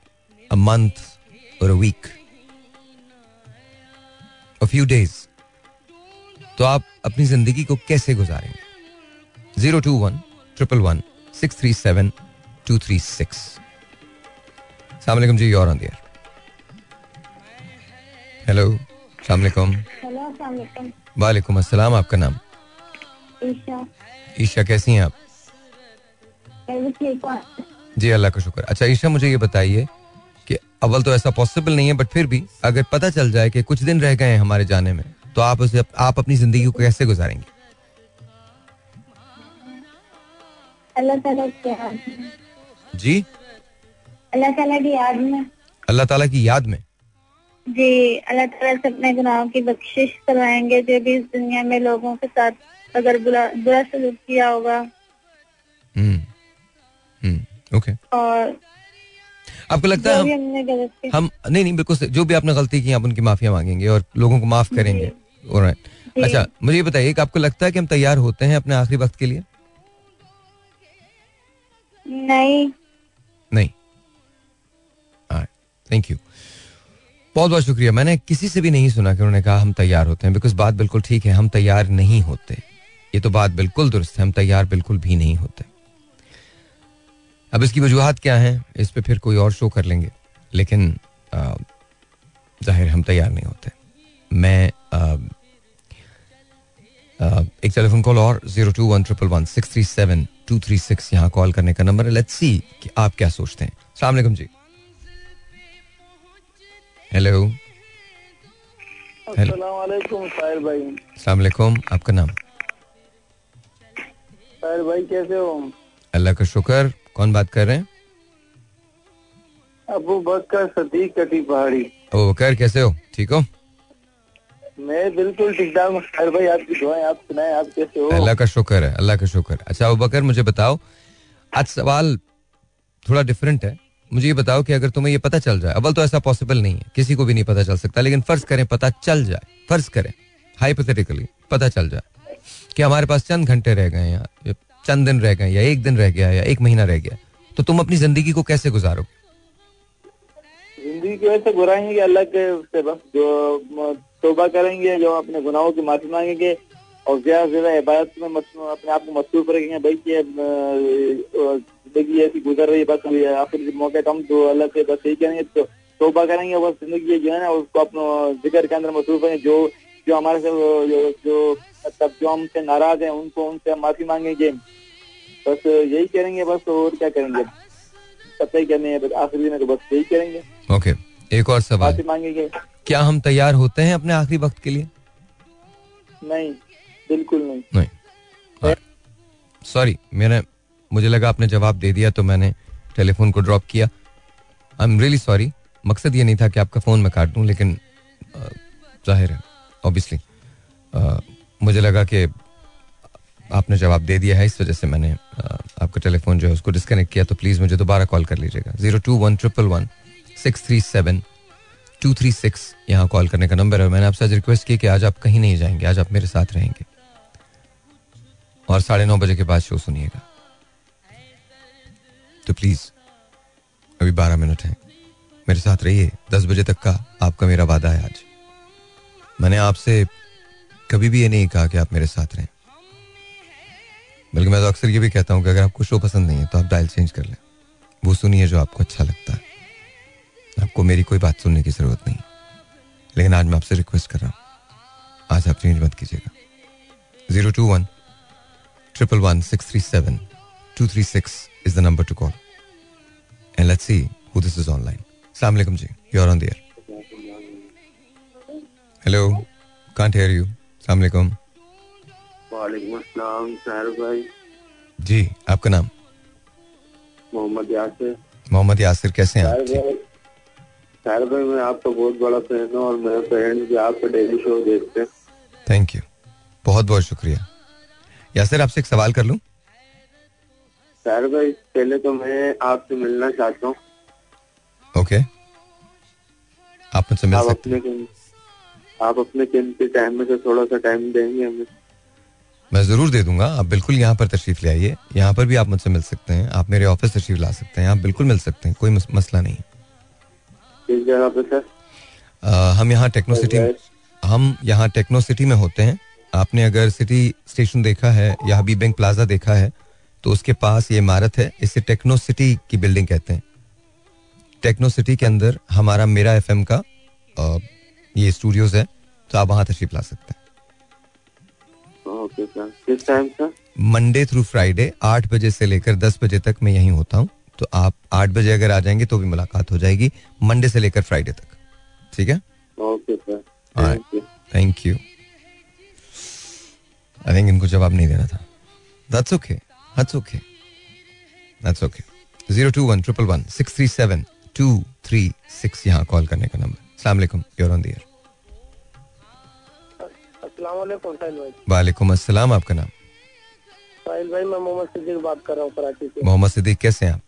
a month or a week, a few days, तो आप अपनी ज़िंदगी को कैसे गुजारेंगे? Zero two one triple one six three seven two three six सलामकुम जी और दियर हेलो सलामकुम वालेकुम अस्सलाम आपका नाम? ईशा। ईशा कैसी हैं आप? जी अल्लाह का शुक्र। अच्छा ईशा मुझे ये बताइए कि अव्वल तो ऐसा पॉसिबल नहीं है बट फिर भी अगर पता चल जाए कि कुछ दिन रह गए हैं हमारे जाने में तो आप उसे आप अपनी ज़िंदगी को कैसे गुजारेंगे? अल्लाह ताला जी? अल्लाह ताला की याद में। अल्लाह ताला की याद में? जी अल्लाह ताला से अपने गुनाहों की बख्शिश करवाएँगे। जो भी इस दुनिया में लोगों के साथ अगर बुरा बुरा सलूक किया होगा। हम्म हम्म ओके और आपको लगता है हम, हम नहीं नहीं बिल्कुल जो भी आपने गलती की आप उनकी माफिया मांगेंगे और लोगों को माफ़ करेंगे। अच्छा मुझे ये बताइए कि आपको लगता है कि हम तैयार होते हैं अपने आखिरी वक्त के लिए? नहीं। नहीं। थैंक यू बहुत बहुत शुक्रिया। मैंने किसी से भी नहीं सुना कि उन्होंने कहा हम तैयार होते हैं बिकॉज़ बात बिल्कुल ठीक है हम तैयार नहीं होते। ये तो बात बिल्कुल दुरुस्त है हम तैयार बिल्कुल भी नहीं होते। अब इसकी वजूहत क्या है इस पर फिर कोई और शो कर लेंगे। लेकिन ज़ाहिर हम तैयार नहीं होते। मैं आ, आ, एक टेलीफोन कॉल और zero two one triple one six three seven two three six यहाँ कॉल करने का नंबर है। लेट्स सी कि आप क्या सोचते हैं। सलामकुम जी। हेलो सलामकुम आपका नाम? भाई कैसे हो? अल्लाह का शुक्र। कौन बात कर रहे हैं? अबू बकर सदीक कटी पहाड़ी। अबू बकर कैसे हो? ठीक हो? मैं बिल्कुल ठीक ठाक भाई आपकी दुआएँ आप सुनाए आप कैसे हो? अल्लाह का शुक्र है अल्लाह का शुक्र अच्छा अबू बकर मुझे बताओ आज सवाल थोड़ा डिफरेंट है। मुझे ये बताओ कि अगर तुम्हें ये पता चल जाए अव्वल तो ऐसा पॉसिबल नहीं है किसी को भी नहीं पता चल सकता लेकिन फ़र्ज़ करें पता चल जाए फ़र्ज़ करें हाइपोथेटिकली पता चल जाए कि हमारे पास चंद घंटे रह गए या चंद दिन रह गए या एक दिन रह गया या एक महीना रह गया तो तुम अपनी ज़िंदगी को कैसे गुजारोगे? ज़िंदगी की वजह से गुराएँगे अल्लाह के से बस जो तोबा करेंगे जो अपने गुनाहों की माफ़ी मांगेंगे और ज़्यादा से ज़्यादा इबादत में अपने आप को मसरूफ रखेंगे। भाई ये ज़िंदगी ऐसी गुजर रही है बस अभी आखिर मौके कम तो अल्लाह से बस यही करेंगे तो तोबा करेंगे बस ज़िंदगी जो है ना उसको अपना ज़िक्र के अंदर मसरूफ रहेंगे जो जो हमारे से जो जो मतलब जो हमसे नाराज़ हैं उनको उनसे हम माफ़ी मांगेंगे। बस यही करेंगे बस और क्या करेंगे? पता ही करने आखिरी में तो बस यही करेंगे। ओके एक और सवाल। माफ़ी मांगेंगे। क्या हम तैयार होते हैं अपने आखिरी वक्त के लिए? नहीं बिल्कुल नहीं। नहीं। सॉरी मैंने मुझे लगा आपने जवाब दे दिया तो मैंने टेलीफोन को ड्रॉप किया। आई एम रियली सॉरी मकसद ये नहीं था कि आपका फ़ोन मैं काट दूँ लेकिन ज़ाहिर है ऑब्वियसली मुझे लगा कि आपने जवाब दे दिया है इस वजह से मैंने आपका टेलीफोन जो है उसको डिस्कनेक्ट किया तो प्लीज़ मुझे दोबारा कॉल कर लीजिएगा। Zero two one triple one six three seven two three six यहाँ कॉल करने का नंबर है मैंने आपसे आज रिक्वेस्ट की कि आज आप कहीं नहीं जाएँगे, आज आप मेरे साथ रहेंगे। और साढ़े नौ बजे के बाद शो सुनिएगा। तो प्लीज़ अभी बारह मिनट है। मेरे साथ रहिए। दस बजे तक का आपका मेरा वादा है आज। मैंने आपसे कभी भी ये नहीं कहा कि आप मेरे साथ रहें। बल्कि मैं तो अक्सर ये भी कहता हूँ कि अगर आपको शो पसंद नहीं है तो आप डायल चेंज कर लें। वो सुनिए जो आपको अच्छा लगता है। आपको मेरी कोई बात सुनने की ज़रूरत नहीं। लेकिन आज मैं आपसे रिक्वेस्ट कर रहा हूँ। आज आप चेंज मत कीजिएगा। Zero two one triple one six three seven two three six is the number to call and let's see who this is online सलामकुम जी you're on the air hello can't hear you सलामकुम जी आपका नाम? मोहम्मद यासिर। मोहम्मद यासिर कैसे हैं आप? ठीक साहर भाई मैं आपका बहुत बड़ा फ़ैन हूँ और मेरे फ्रेंड्स भी आपका डेली शो देखते हैं। थैंक यू बहुत बहुत शुक्रिया। यासिर आपसे एक सवाल कर लूँ? सर भाई पहले तो मैं आपसे मिलना चाहता हूँ। ओके आप मुझसे मिल सकते हैं। आप अपने कीमती टाइम में से थोड़ा सा टाइम देंगे हमें। मैं ज़रूर दे दूँगा। आप बिल्कुल यहाँ पर तशरीफ़ ले आइए। यहाँ पर भी आप मुझसे मिल सकते हैं। आप मेरे ऑफ़िस तशरीफ़ ला सकते हैं। आप बिल्कुल मिल सकते हैं। कोई मसला नहीं किस जगह पे सर? हम यहाँ टेक्नो सिटी हम यहाँ टेक्नो सिटी में होते हैं। आपने अगर सिटी स्टेशन देखा है या हबीब बैंक प्लाजा देखा है तो उसके पास ये इमारत है। इसे टेक्नो सिटी की बिल्डिंग कहते हैं। टेक्नो सिटी के अंदर हमारा मेरा एफएम का ये स्टूडियोज है तो आप वहाँ तशरीफ़ ला सकते हैं। किस time sir Monday through Friday आठ बजे से लेकर दस बजे तक मैं यहीं होता हूँ। तो आप आठ बजे अगर आ जाएँगे तो भी मुलाकात हो जाएगी मंडे से लेकर फ्राइडे तक। ठीक है? Okay sir. Thank you I think इनको जवाब नहीं देना था। That's okay that's okay that's okay zero two one triple one six three seven two three six यहाँ कॉल करने का नंबर सलामकुम योर ऑन दियर वालेकुम अस्सलाम आपका नाम? साहिल भाई मैं मोहम्मद सिद्दीक बात कर रहा हूँ कराची से। मोहम्मद सिद्दीक कैसे हैं आप?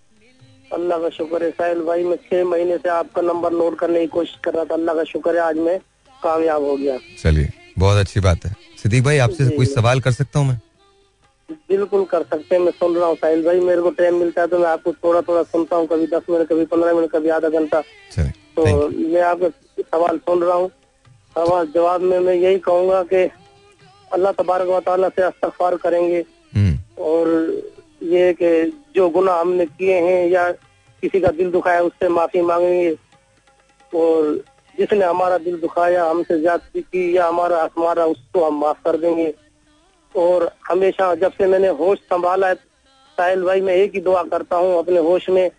अल्लाह का शुक्र है साहिल भाई मैं छह महीने से आपका नंबर नोट करने की कोशिश कर रहा था। अल्लाह का शुक्र है आज मैं कामयाब हो गया। चलिए बहुत अच्छी बात है। सिद्दीक भाई आपसे कोई सवाल कर सकता हूँ मैं? बिल्कुल कर सकते हैं मैं सुन रहा हूँ साहिल भाई मेरे को टाइम मिलता है तो मैं आपको थोड़ा थोड़ा सुनता हूँ कभी दस मिनट कभी पंद्रह मिनट कभी आधा घंटा। तो मैं आपका सवाल सुन रहा हूँ। सवाल जवाब में मैं यही कहूँगा कि अल्लाह तबारक वाली से अस्तफार करेंगे हम्म। और ये कि जो गुना हमने किए हैं या किसी का दिल दुखाया, उससे माफ़ी मांगेंगे। और जिसने हमारा दिल दुखाया, हमसे ज़्यादा की या हमारा हमारा उसको हम माफ़ कर देंगे। और हमेशा जब से मैंने होश संभाला है साहिल भाई, मैं एक ही दुआ करता हूँ अपने होश में,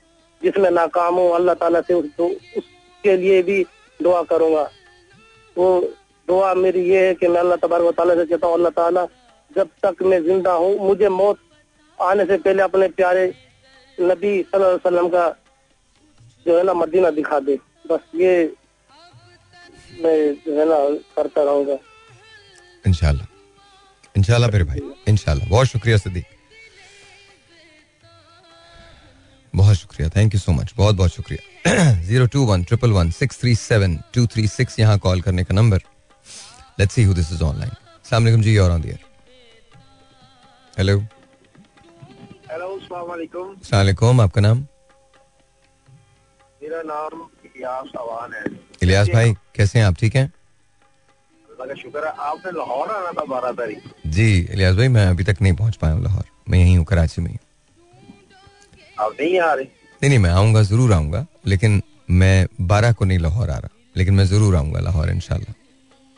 जिसमें नाकाम हूँ, अल्लाह ताला से उस उसके लिए भी दुआ करूँगा। वो दुआ मेरी ये है कि मैं अल्लाह तबारक से कहता हूँ, अल्लाह ताला, जब तक मैं ज़िंदा हूँ, मुझे मौत आने से पहले अपने प्यारे नबी वसल्लम का जो है ना मदीना दिखा दे। बस ये मैं जो है ना करता रहूँगा। इंशाल्लाह। इंशाल्लाह मेरे भाई, इंशाल्लाह। बहुत शुक्रिया सदी बहुत शुक्रिया। शुक्रिया थैंक यू सो मच बहुत बहुत शुक्रिया। Zero two one triple one six three seven two three six यहाँ कॉल करने का number let's see who this is online सलाम जी और ऑन दियर हेलो हेलो सलाम आपका नाम? मेरा नाम इलियास अवान है। इलियास भाई कैसे हैं आप? ठीक हैं? शुक्र है आपने लाहौर आना था बारह तारीख। जी इलियास भाई मैं अभी तक नहीं पहुँच पाया हूँ लाहौर। मैं यहीं हूँ कराची में आप नहीं आ रहे? नहीं नहीं मैं आऊँगा ज़रूर आऊँगा लेकिन मैं बारह को नहीं लाहौर आ रहा। लेकिन मैं ज़रूर आऊँगा लाहौर इनशाला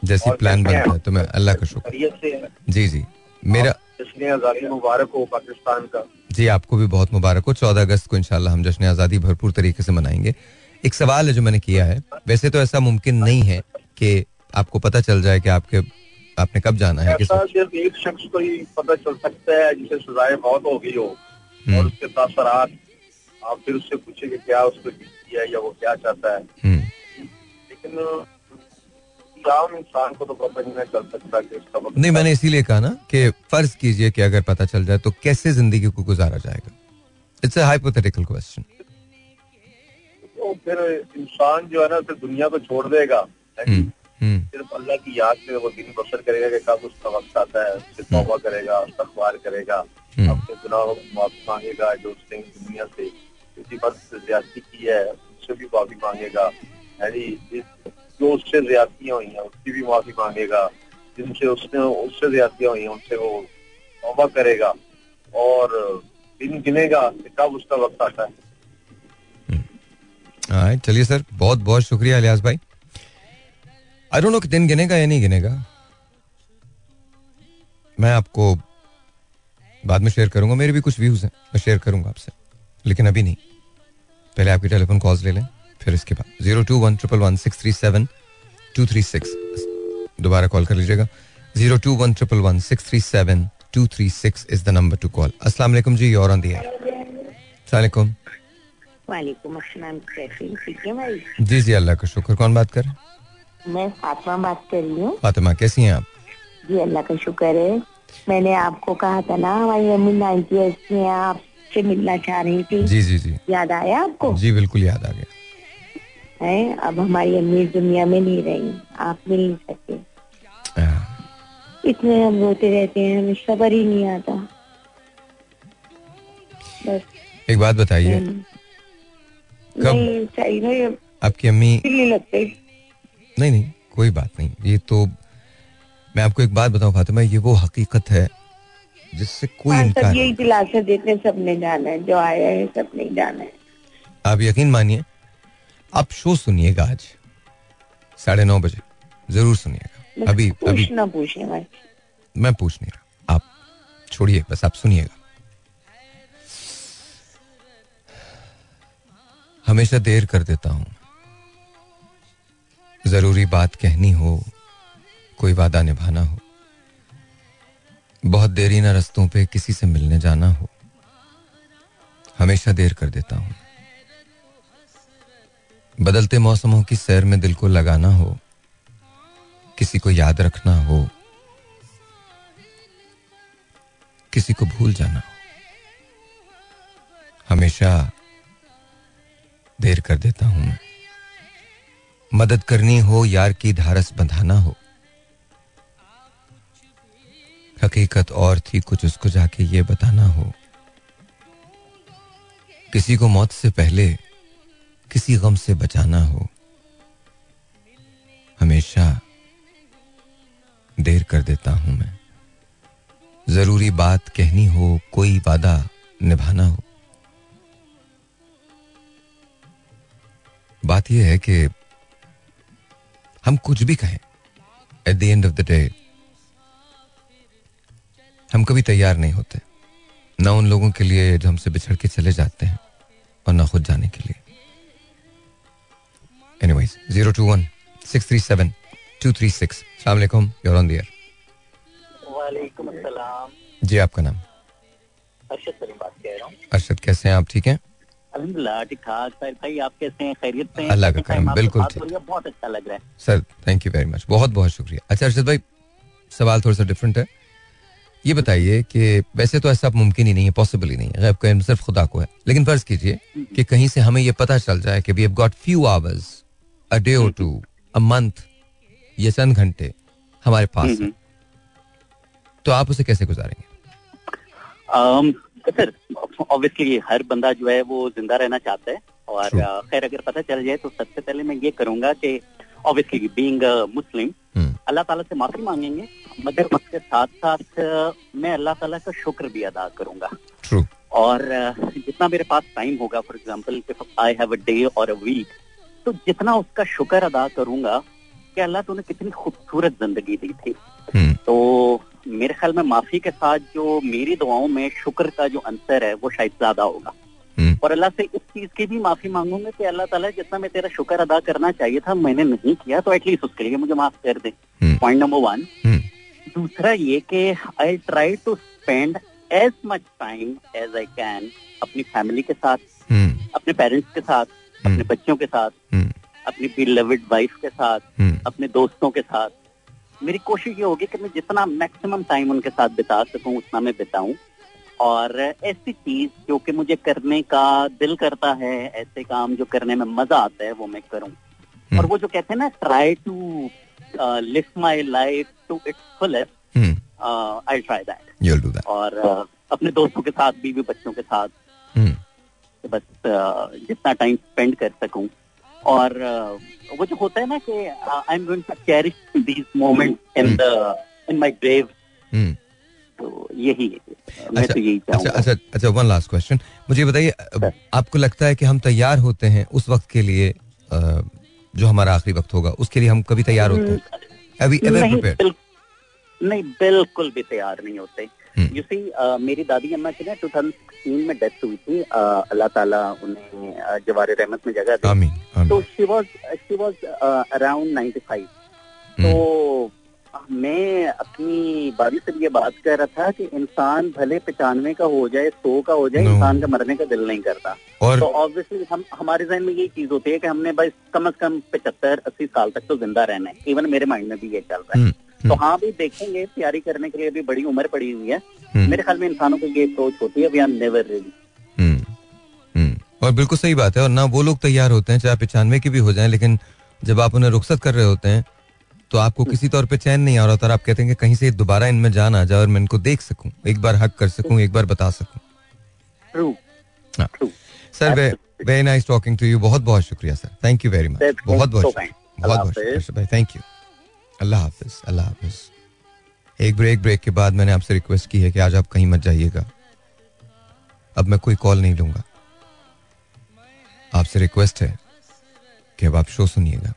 जैसे प्लान बनता है तो मैं अल्लाह का शुक्र। जी जी। मेरा मुबारक हो पाकिस्तान का। जी आपको भी बहुत मुबारक हो चौदह अगस्त को इंशाल्लाह हम जश्न आज़ादी भरपूर तरीके से मनाएँगे एक सवाल है जो मैंने किया है वैसे तो ऐसा मुमकिन नहीं है कि आपको पता चल जाए कि आपके आपने कब जाना है एक शख्स को ही पता चल सकता है जिसे सजाए मौत हो गई हो हम्म। और उसके तासरात आप फिर उससे पूछे कि क्या उसको किया या वो क्या चाहता है हम्म। लेकिन आम इंसान को तो पता नहीं चल सकता कि उसका नहीं मैंने इसीलिए कहा ना कि फ़र्ज़ कीजिए कि अगर पता चल जाए तो कैसे ज़िंदगी को गुजारा जाएगा? इट्स अ हाइपोथेटिकल क्वेश्चन तो फिर इंसान जो है ना फिर दुनिया को छोड़ देगा। हम्म, हम्म। सिर्फ़ अल्लाह की याद में वो दिन बसर करेगा कि कब उसका वक्त आता है उससे हम्म। तौबा करेगा अखबार करेगा अपने गुनाहों को माफ़ी मांगेगा जो उसने दुनिया से किसी वक्त ज्यादती की है उससे भी माफ़ी मांगेगा। यानी जो उससे ज्यादतियाँ हुई हैं, उसकी भी माफ़ी मांगेगा। जिनसे उसने, उससे ज्यादतियाँ हुई हैं, उनसे वो तौबा करेगा और दिन गिनेगा कब उसका वक्त आता है। चलिए सर बहुत बहुत शुक्रिया अलियास भाई। आई डोंट नो दिन गिनेगा या नहीं गिनेगा। मैं आपको बाद में शेयर करूँगा। मेरे भी कुछ व्यूज़ हैं, मैं शेयर करूँगा आपसे, लेकिन अभी नहीं। पहले आपकी टेलीफोन कॉल्स ले लें। फिर इसके बाद zero two one triple one six three seven two three six दोबारा कॉल कर लीजिएगा। Zero two one triple one six three seven two three six is the number to call अस्सलाम जी और ऑन दी वालेकुम। है? भाई? जी जी अल्लाह का शुक्र। कौन बात कर मैं फातिमा बात कर रही हूँ। फातिमा कैसी हैं आप? जी अल्लाह का शुक्र है। मैंने आपको कहा था ना हमारी अम्मी नाइन्टी ईयर्स में आपसे मिलना चाह रही थी। जी जी जी। याद आया आपको? जी बिल्कुल याद आ गया। है? अब हमारी अम्मी दुनिया में नहीं रही। आप मिल नहीं सकते। हाँ। इतने हम रोते रहते हैं हमें सबर ही नहीं आता। बस। एक बात बताइए। कब? आपकी अम्मी लगते। नहीं नहीं कोई बात नहीं। ये तो मैं आपको एक बात बताऊँ फातिमा ये वो हकीकत है जिससे कोई हाँ, इनकार यही दिलासा देते सबने जाना है जो आया है सबने जाना है। आप यकीन मानिए आप शो सुनिएगा आज। साढ़े नौ बजे। ज़रूर सुनिएगा। अभी अभी ना पूछे मैं पूछ नहीं रहा। आप छोड़िए बस आप सुनिएगा। हमेशा देर कर देता हूँ। ज़रूरी बात कहनी हो कोई वादा निभाना हो। बहुत देरी ना रस्तों पे किसी से मिलने जाना हो। हमेशा देर कर देता हूँ। बदलते मौसमों की सैर में दिल को लगाना हो, किसी को याद रखना हो, किसी को भूल जाना हो, हमेशा देर कर देता हूँ मैं। मदद करनी हो, यार की धारस बंधाना हो, हकीकत और थी कुछ उसको जाके ये बताना हो। किसी को मौत से पहले किसी गम से बचाना हो, हमेशा देर कर देता हूँ मैं। ज़रूरी बात कहनी हो, कोई वादा निभाना हो। बात यह है कि हम कुछ भी कहें at the end of the day हम कभी तैयार नहीं होते। ना उन लोगों के लिए जो हमसे बिछड़ के चले जाते हैं, और ना खुद जाने के लिए। Anyways zero two one six three seven two three six सलामकुम योर ऑन दियर जी आपका नाम? अरशद बात कर रहा हूँ। अरशद कैसे हैं आप? ठीक हैं? अल्हम्दुलिल्लाह ठीक ठाक। सर भाई आप कैसे हैं? खैरियत से अल्लाह का करम बिल्कुल ठीक। बहुत अच्छा लग रहा है। Sir thank you very much बहुत बहुत शुक्रिया। अच्छा अर्षद भाई सवाल थोड़ा सा डिफरेंट है। ये बताइए कि वैसे तो ऐसा मुमकिन ही नहीं है पॉसिबल ही नहीं है। गैब सिर्फ़ खुदा को है। लेकिन फ़र्ज़ कीजिए कि कहीं से हमें ये पता चल जाए कि we have got few hours a day और टू अ मंथ ये चंद घंटे हमारे पास है। तो आप उसे कैसे गुजारेंगे? um, सर ऑब्वियसली हर बंदा जो है वो ज़िंदा रहना चाहता है। और खैर अगर पता चल जाए तो सबसे पहले मैं ये करूँगा कि ऑब्वियसली बीइंग मुस्लिम अल्लाह ताला से माफ़ी मांगेंगे मगर उसके साथ साथ मैं अल्लाह ताला का शुक्र भी अदा करूँगा। True. और जितना मेरे पास टाइम होगा for example I have a day और अ वीक तो जितना उसका शुक्र अदा करूँगा कि अल्लाह तूने कितनी खूबसूरत ज़िंदगी दी थी। तो मेरे ख्याल में माफ़ी के साथ जो मेरी दुआओं में शुक्र का जो अंतर है वो शायद ज़्यादा होगा। और अल्लाह से इस चीज़ की भी माफ़ी मांगूँगा कि अल्लाह ताला जितना मैं तेरा शुक्र अदा करना चाहिए था मैंने नहीं किया तो एटलीस्ट उसके लिए मुझे माफ़ कर दे। पॉइंट नंबर वन दूसरा ये कि I try to spend as much time as I can अपनी फैमिली के साथ अपने पेरेंट्स के साथ अपने बच्चों के साथ अपनी बिलविड वाइफ के साथ अपने दोस्तों के साथ। मेरी कोशिश ये होगी कि मैं जितना मैक्सिमम टाइम उनके साथ बिता सकूँ उतना मैं बिताऊं। और ऐसी चीज़ जो कि मुझे करने का दिल करता है ऐसे काम जो करने में मज़ा आता है वो मैं करूँ. और वो जो कहते हैं ना try to live my life to its fullest I try that और uh, अपने दोस्तों के साथ बीवी बच्चों के साथ. बस जितना टाइम स्पेंड कर सकूँ। और वो जो होता है ना कि I am going to cherish these moments in the in my grave तो यही मैं अच्छा, तो यही अच्छा अच्छा अच्छा वन लास्ट क्वेश्चन मुझे बताइए आपको लगता है कि हम तैयार होते हैं उस वक्त के लिए जो हमारा आखिरी वक्त होगा उसके लिए हम कभी तैयार होते हैं? बिल, नहीं बिल्कुल भी तैयार नहीं होते। यू सी मेरी दादी अम्मा की ना टू थाउज़ेंड में डेथ हुई थी। अल्लाह ताला उन्हें जवार रहमत में जगह दी। तो she was she was around 95 तो मैं अपनी बारी से ये बात कर रहा था कि इंसान भले पचानवे का हो जाए सौ का हो जाए no. इंसान का मरने का दिल नहीं करता। और तो ऑब्वियसली हम हमारे जहन में यही चीज़ होती है कि हमने बस कम अज कम पचहत्तर अस्सी साल तक तो ज़िंदा रहना है। इवन मेरे माइंड में भी ये चल रहा है। हम्म, तो हम्म। हाँ भी देखेंगे तैयारी करने के लिए अभी बड़ी उम्र पड़ी हुई है। हम्म। मेरे ख्याल में इंसानों को ये अप्रोच होती है वी आर नेवर रेडी और बिल्कुल सही बात है और ना वो लोग तैयार होते हैं चाहे पचानवे की भी हो जाए लेकिन जब आप उन्हें रुखसत कर रहे होते हैं तो आपको किसी तौर पे चैन नहीं आ रहा और आप कहते हैं कि कहीं से दोबारा इनमें जान आ जाए और मैं इनको देख सकूँ एक बार हक कर सकूँ एक बार बता सकूँ। Sir very nice talking to you बहुत बहुत शुक्रिया sir thank you very much बहुत बहुत बहुत बहुत शुक्रिया। थैंक यू अल्लाह हाफिज अल्लाह हाफिज। एक ब्रेक ब्रेक के बाद मैंने आपसे रिक्वेस्ट की है कि आज आप कहीं मत जाइएगा। अब मैं कोई कॉल नहीं लूँगा। आपसे रिक्वेस्ट है कि अब आप शो सुनिएगा।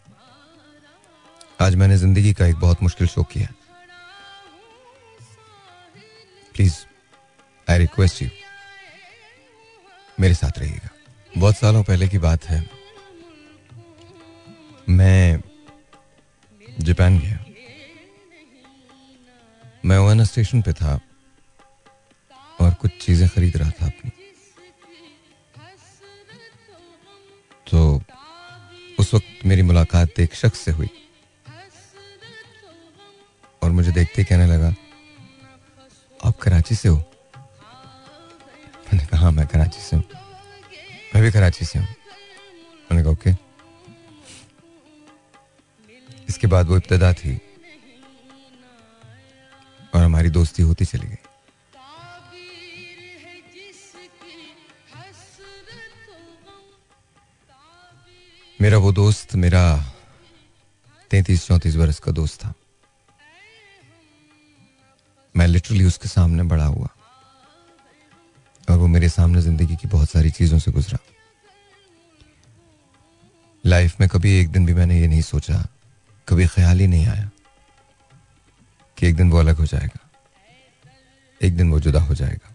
आज मैंने ज़िंदगी का एक बहुत मुश्किल शो किया। प्लीज़ आई रिक्वेस्ट यू मेरे साथ रहिएगा। बहुत सालों पहले की बात है। मैं जापान गया। मैं ओना स्टेशन पे था और कुछ चीज़ें खरीद रहा था अपनी। तो उस वक्त मेरी मुलाकात एक शख्स से हुई और मुझे देखते ही कहने लगा आप कराची से हो? मैंने कहा हाँ, मैं कराची से हूँ। मैं भी कराची से हूँ। मैंने कहा ओके। इसके बाद वो इब्तदा थी और हमारी दोस्ती होती चली गई। मेरा वो दोस्त मेरा तैतीस चौंतीस बरस का दोस्त था। मैं लिटरली उसके सामने बड़ा हुआ और वो मेरे सामने ज़िंदगी की बहुत सारी चीज़ों से गुजरा। लाइफ में कभी एक दिन भी मैंने ये नहीं सोचा कभी ख्याल ही नहीं आया कि एक दिन वो अलग हो जाएगा। एक दिन वो जुदा हो जाएगा।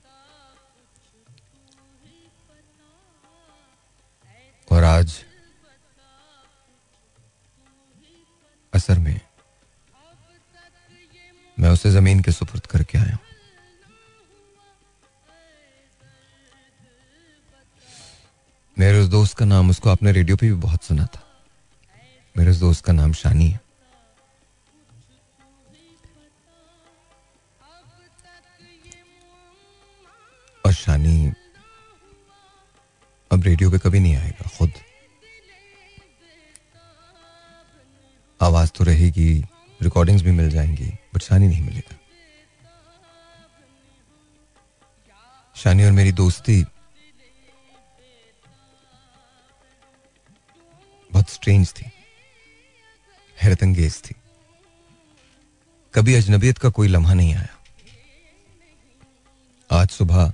और आज असर में मैं उसे ज़मीन के सुपुर्द करके आया हूँ। मेरे उस दोस्त का नाम उसको आपने रेडियो पे भी बहुत सुना था। मेरे दोस्त का नाम शानी है। और शानी अब रेडियो पे कभी नहीं आएगा, खुद। आवाज़ तो रहेगी रिकॉर्डिंग्स भी मिल जाएँगी बट शानी नहीं मिलेगा। शानी और मेरी दोस्ती बहुत स्ट्रेंज थी। हैरत अंगेज थी। कभी अजनबियत का कोई लम्हा नहीं आया। आज सुबह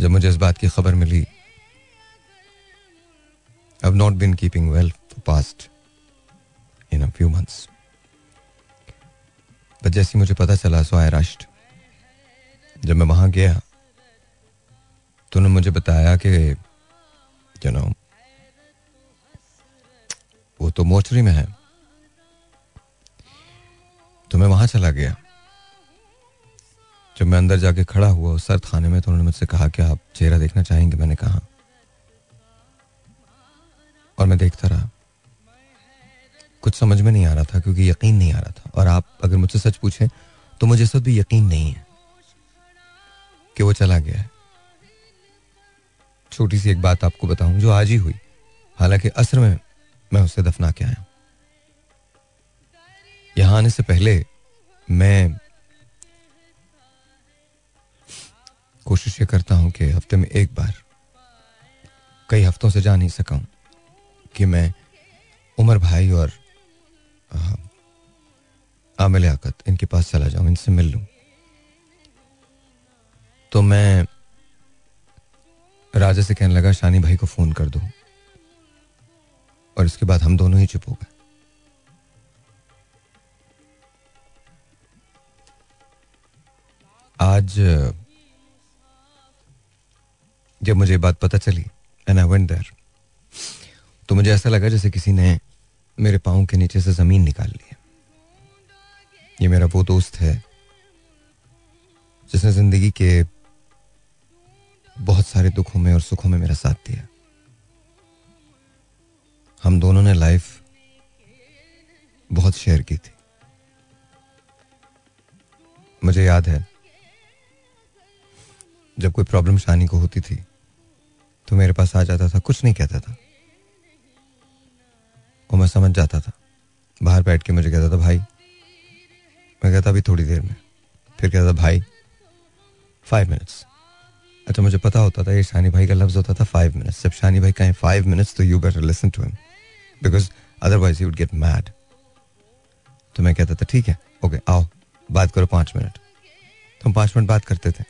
जब मुझे इस बात की खबर मिली, I've not been keeping well past in a few months. But जैसे मुझे पता चला, सो आई जब मैं वहाँ गया तो उन्होंने मुझे बताया कि यू नो वो तो मोचरी में है। तो मैं वहाँ चला गया। जब मैं अंदर जाके खड़ा हुआ उस सर्द खाने में तो उन्होंने मुझसे कहा कि आप चेहरा देखना चाहेंगे? मैंने कहा। और मैं देखता रहा। कुछ समझ में नहीं आ रहा था, क्योंकि यकीन नहीं आ रहा था। और आप अगर मुझसे सच पूछें तो मुझे इस भी यकीन नहीं है कि वो चला गया है। छोटी सी एक बात आपको बताऊँ, जो आज ही हुई। हालाँकि असर में मैं उसे दफना के आया। यहाँ आने से पहले मैं कोशिश ये करता हूँ कि हफ़्ते में एक बार कई हफ्तों से जा नहीं सका हूँ कि मैं उमर भाई और आमिल आकत इनके पास चला जाऊँ, इनसे मिल लूँ। तो मैं राजा से कहने लगा, शानी भाई को फ़ोन कर दो। और इसके बाद हम दोनों ही चुप हो गए। आज, जब मुझे बात पता चली एंड आई वेंट देयर तो मुझे ऐसा लगा जैसे किसी ने मेरे पाँव के नीचे से ज़मीन निकाल ली है। ये मेरा वो दोस्त है, जिसने ज़िंदगी के बहुत सारे दुखों में और सुखों में मेरा साथ दिया। हम दोनों ने लाइफ बहुत शेयर की थी। मुझे याद है, जब कोई प्रॉब्लम शानी को होती थी तो मेरे पास आ जाता था, कुछ नहीं कहता था। और मैं समझ जाता था। बाहर बैठ के मुझे कहता था, भाई, मैं कहता, अभी थोड़ी देर में। फिर कहता था भाई फाइव मिनट्स अच्छा मुझे पता होता था, ये शानी भाई का लफ्ज होता था फाइव मिनट्स जब शानी भाई कहें फाइव मिनट्स तो you better listen to him because otherwise you would get mad तो मैं कहता था, ठीक है ओके आओ, बात करो पाँच मिनट. तो हम पाँच मिनट बात करते थे।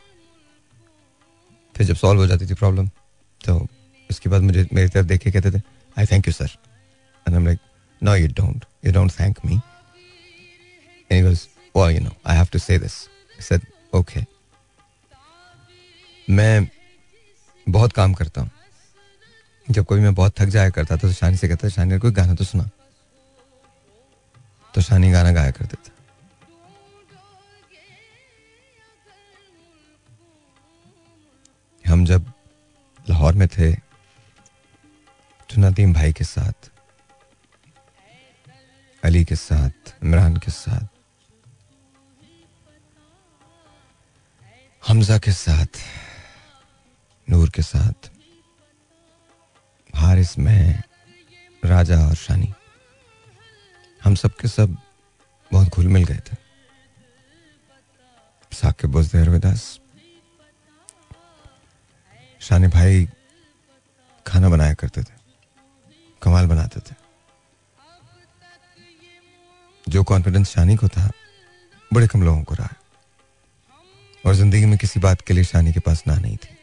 फिर जब सॉल्व हो जाती थी प्रॉब्लम तो उसके बाद मुझे, मेरी तरफ़ देखे कहते थे I thank you sir and I like no you don't you don't thank me he was well know, i have to say this. I said, okay. मैं बहुत काम करता हूँ। जब कोई मैं बहुत थक जाया करता था तो शानी से कहता शानी कोई गाना तो सुना। तो शानी गाना गाया करते थे। हम जब लाहौर में थे तो नदीम भाई के साथ, अली के साथ, इमरान के साथ, हमजा के साथ, नूर के साथ हारिस, में, राजा और शानी, हम सब के सब बहुत घुल मिल गए थे। साकिब us. शानी भाई खाना बनाया करते थे, कमाल बनाते थे। जो कॉन्फिडेंस शानी को था, बड़े कम लोगों को रहा। और ज़िंदगी में किसी बात के लिए शानी के पास ना नहीं थी।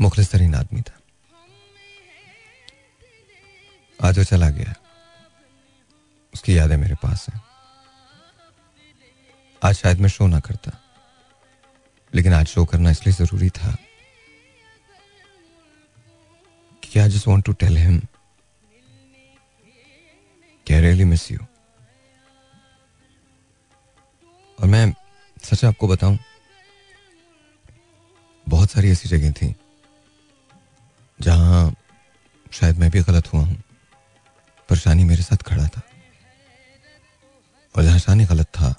मुखलिस तरीन आदमी था। आज वो चला गया। उसकी यादें मेरे पास हैं। आज शायद मैं शो ना करता, लेकिन आज शो करना इसलिए ज़रूरी था कि I just want to tell him कि रियली मिस यू और मैं सच आपको बताऊँ, बहुत सारी ऐसी जगह थी जहाँ शायद मैं भी गलत हुआ हूँ। पर शानी मेरे साथ खड़ा था। और जहाँ शानी गलत था,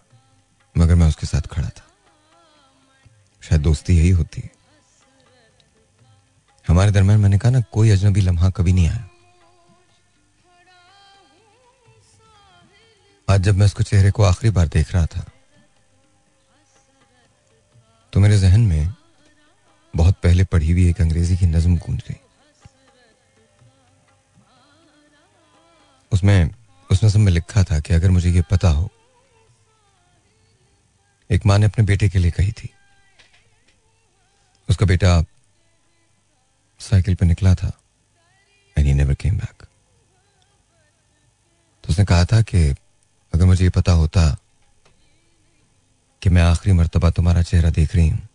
मगर मैं उसके साथ खड़ा था। शायद दोस्ती यही होती। है हमारे दरमियान मैंने कहा ना, कोई अजनबी लम्हा कभी नहीं आया। आज जब मैं उसके चेहरे को आखिरी बार देख रहा था तो मेरे जहन में बहुत पहले पढ़ी हुई एक अंग्रेज़ी की नज्म गूंज गई। उसमें उस नज्म में लिखा था कि अगर मुझे ये पता हो, एक माँ ने अपने बेटे के लिए कही थी। उसका बेटा साइकिल पर निकला था and he never came back तो उसने कहा था कि अगर मुझे ये पता होता कि मैं आखिरी मरतबा तुम्हारा चेहरा देख रही हूँ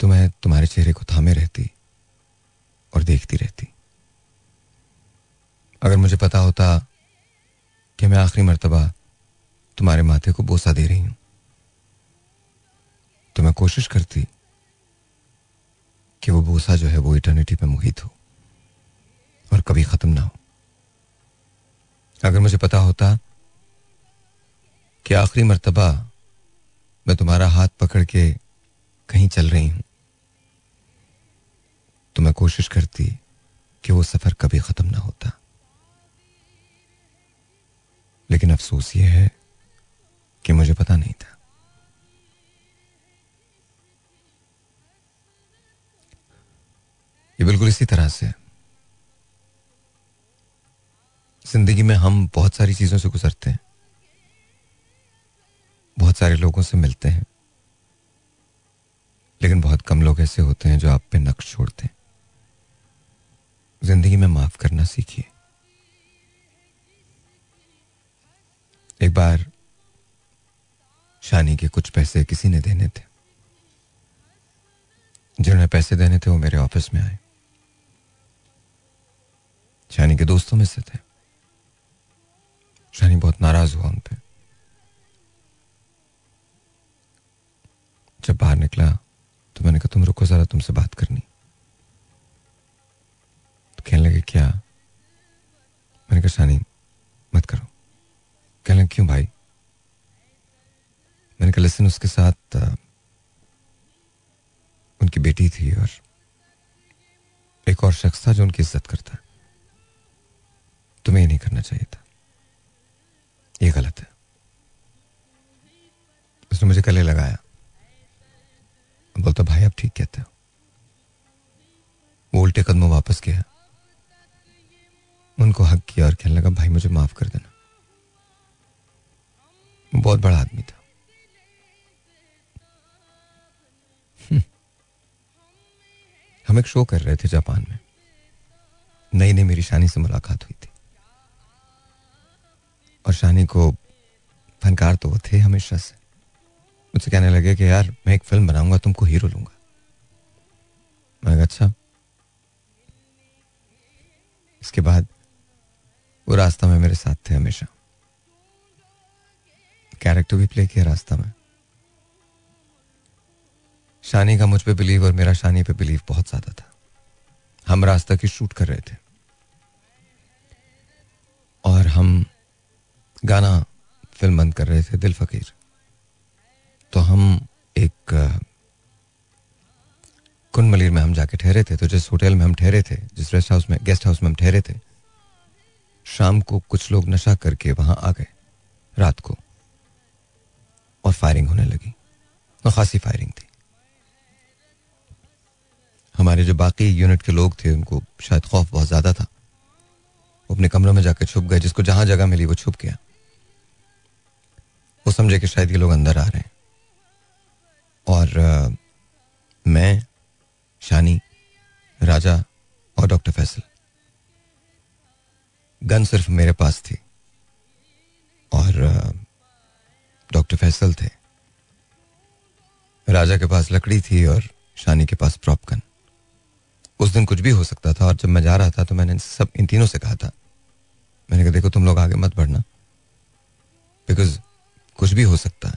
तो मैं तुम्हारे चेहरे को थामे रहती और देखती रहती। अगर मुझे पता होता कि मैं आखिरी मरतबा तुम्हारे माथे को बोसा दे रही हूँ तो मैं कोशिश करती कि वो बोसा जो है वो इटर्निटी पे मुहित हो और कभी खत्म ना हो। अगर मुझे पता होता कि आखिरी मरतबा मैं तुम्हारा हाथ पकड़ के कहीं चल रही हूँ तो मैं कोशिश करती कि वो सफ़र कभी खत्म ना होता। लेकिन अफसोस यह है कि मुझे पता नहीं था। ये बिल्कुल इसी तरह से। ज़िंदगी में हम बहुत सारी चीज़ों से गुजरते हैं। बहुत सारे लोगों से मिलते हैं। लेकिन बहुत कम लोग ऐसे होते हैं जो आप पे नक्श छोड़ते हैं। ज़िंदगी में माफ़ करना सीखिए। एक बार शानी के कुछ पैसे किसी ने देने थे। जिन्होंने पैसे देने थे, वो मेरे ऑफ़िस में आए। शानी के दोस्तों में से थे। शानी बहुत नाराज़ हुआ उन पर जब बाहर निकला तो मैंने कहा, तुम रुको जरा, तुमसे बात करनी। तो कहने लगे, क्या? मैंने कहा, शानी, मत करो। कहने लगे क्यों भाई? मैंने कहा, लेसन, उसके साथ उनकी बेटी थी और एक और शख्स था जो उनकी इज़्ज़त करता तुम्हें ये नहीं करना चाहिए था। ये गलत है। उसने मुझे गले लगाया। बोलता, भाई, आप ठीक कहते हो। वो उल्टे कदमों वापस गया। उनको हक किया और कहने लगा, भाई, मुझे माफ़ कर देना। बहुत बड़ा आदमी था। हम्म। हम एक शो कर रहे थे जापान में। नई नई मेरी शानी से मुलाकात हुई थी। और शानी को फनकार तो वो थे हमेशा से। मुझसे कहने लगे कि यार, मैं एक फ़िल्म बनाऊँगा, तुमको हीरो लूँगा। मैं अच्छा। इसके बाद वो रास्ता में मेरे साथ थे हमेशा। कैरेक्टर भी प्ले किया रास्ता में। शानी का मुझ पे बिलीव और मेरा शानी पे बिलीव बहुत ज़्यादा था। हम रास्ता की शूट कर रहे थे। और हम गाना फ़िल्म बंद कर रहे थे, दिल फकीर। तो हम एक कुन मलिर में हम जाके ठहरे थे तो जिस होटल में हम ठहरे थे, जिस रेस्ट हाउस में गेस्ट हाउस में हम ठहरे थे, शाम को कुछ लोग नशा करके वहाँ आ गए, रात को। और फायरिंग होने लगी। और खासी फायरिंग थी। हमारे जो बाकी यूनिट के लोग थे उनको शायद खौफ बहुत ज़्यादा था। वो अपने कमरों में जाकर छुप गए जिसको जहाँ जगह मिली वो छुप गया। वो समझे कि शायद ये लोग अंदर आ रहे हैं। और आ, मैं शानी राजा और डॉक्टर फैसल गन सिर्फ़ मेरे पास थी। और डॉक्टर फैसल थे। राजा के पास लकड़ी थी और शानी के पास प्रॉप गन उस दिन कुछ भी हो सकता था और जब मैं जा रहा था तो मैंने सब इन तीनों से कहा था। मैंने कहा, देखो, तुम लोग आगे मत बढ़ना। बिकॉज़ कुछ भी हो सकता है।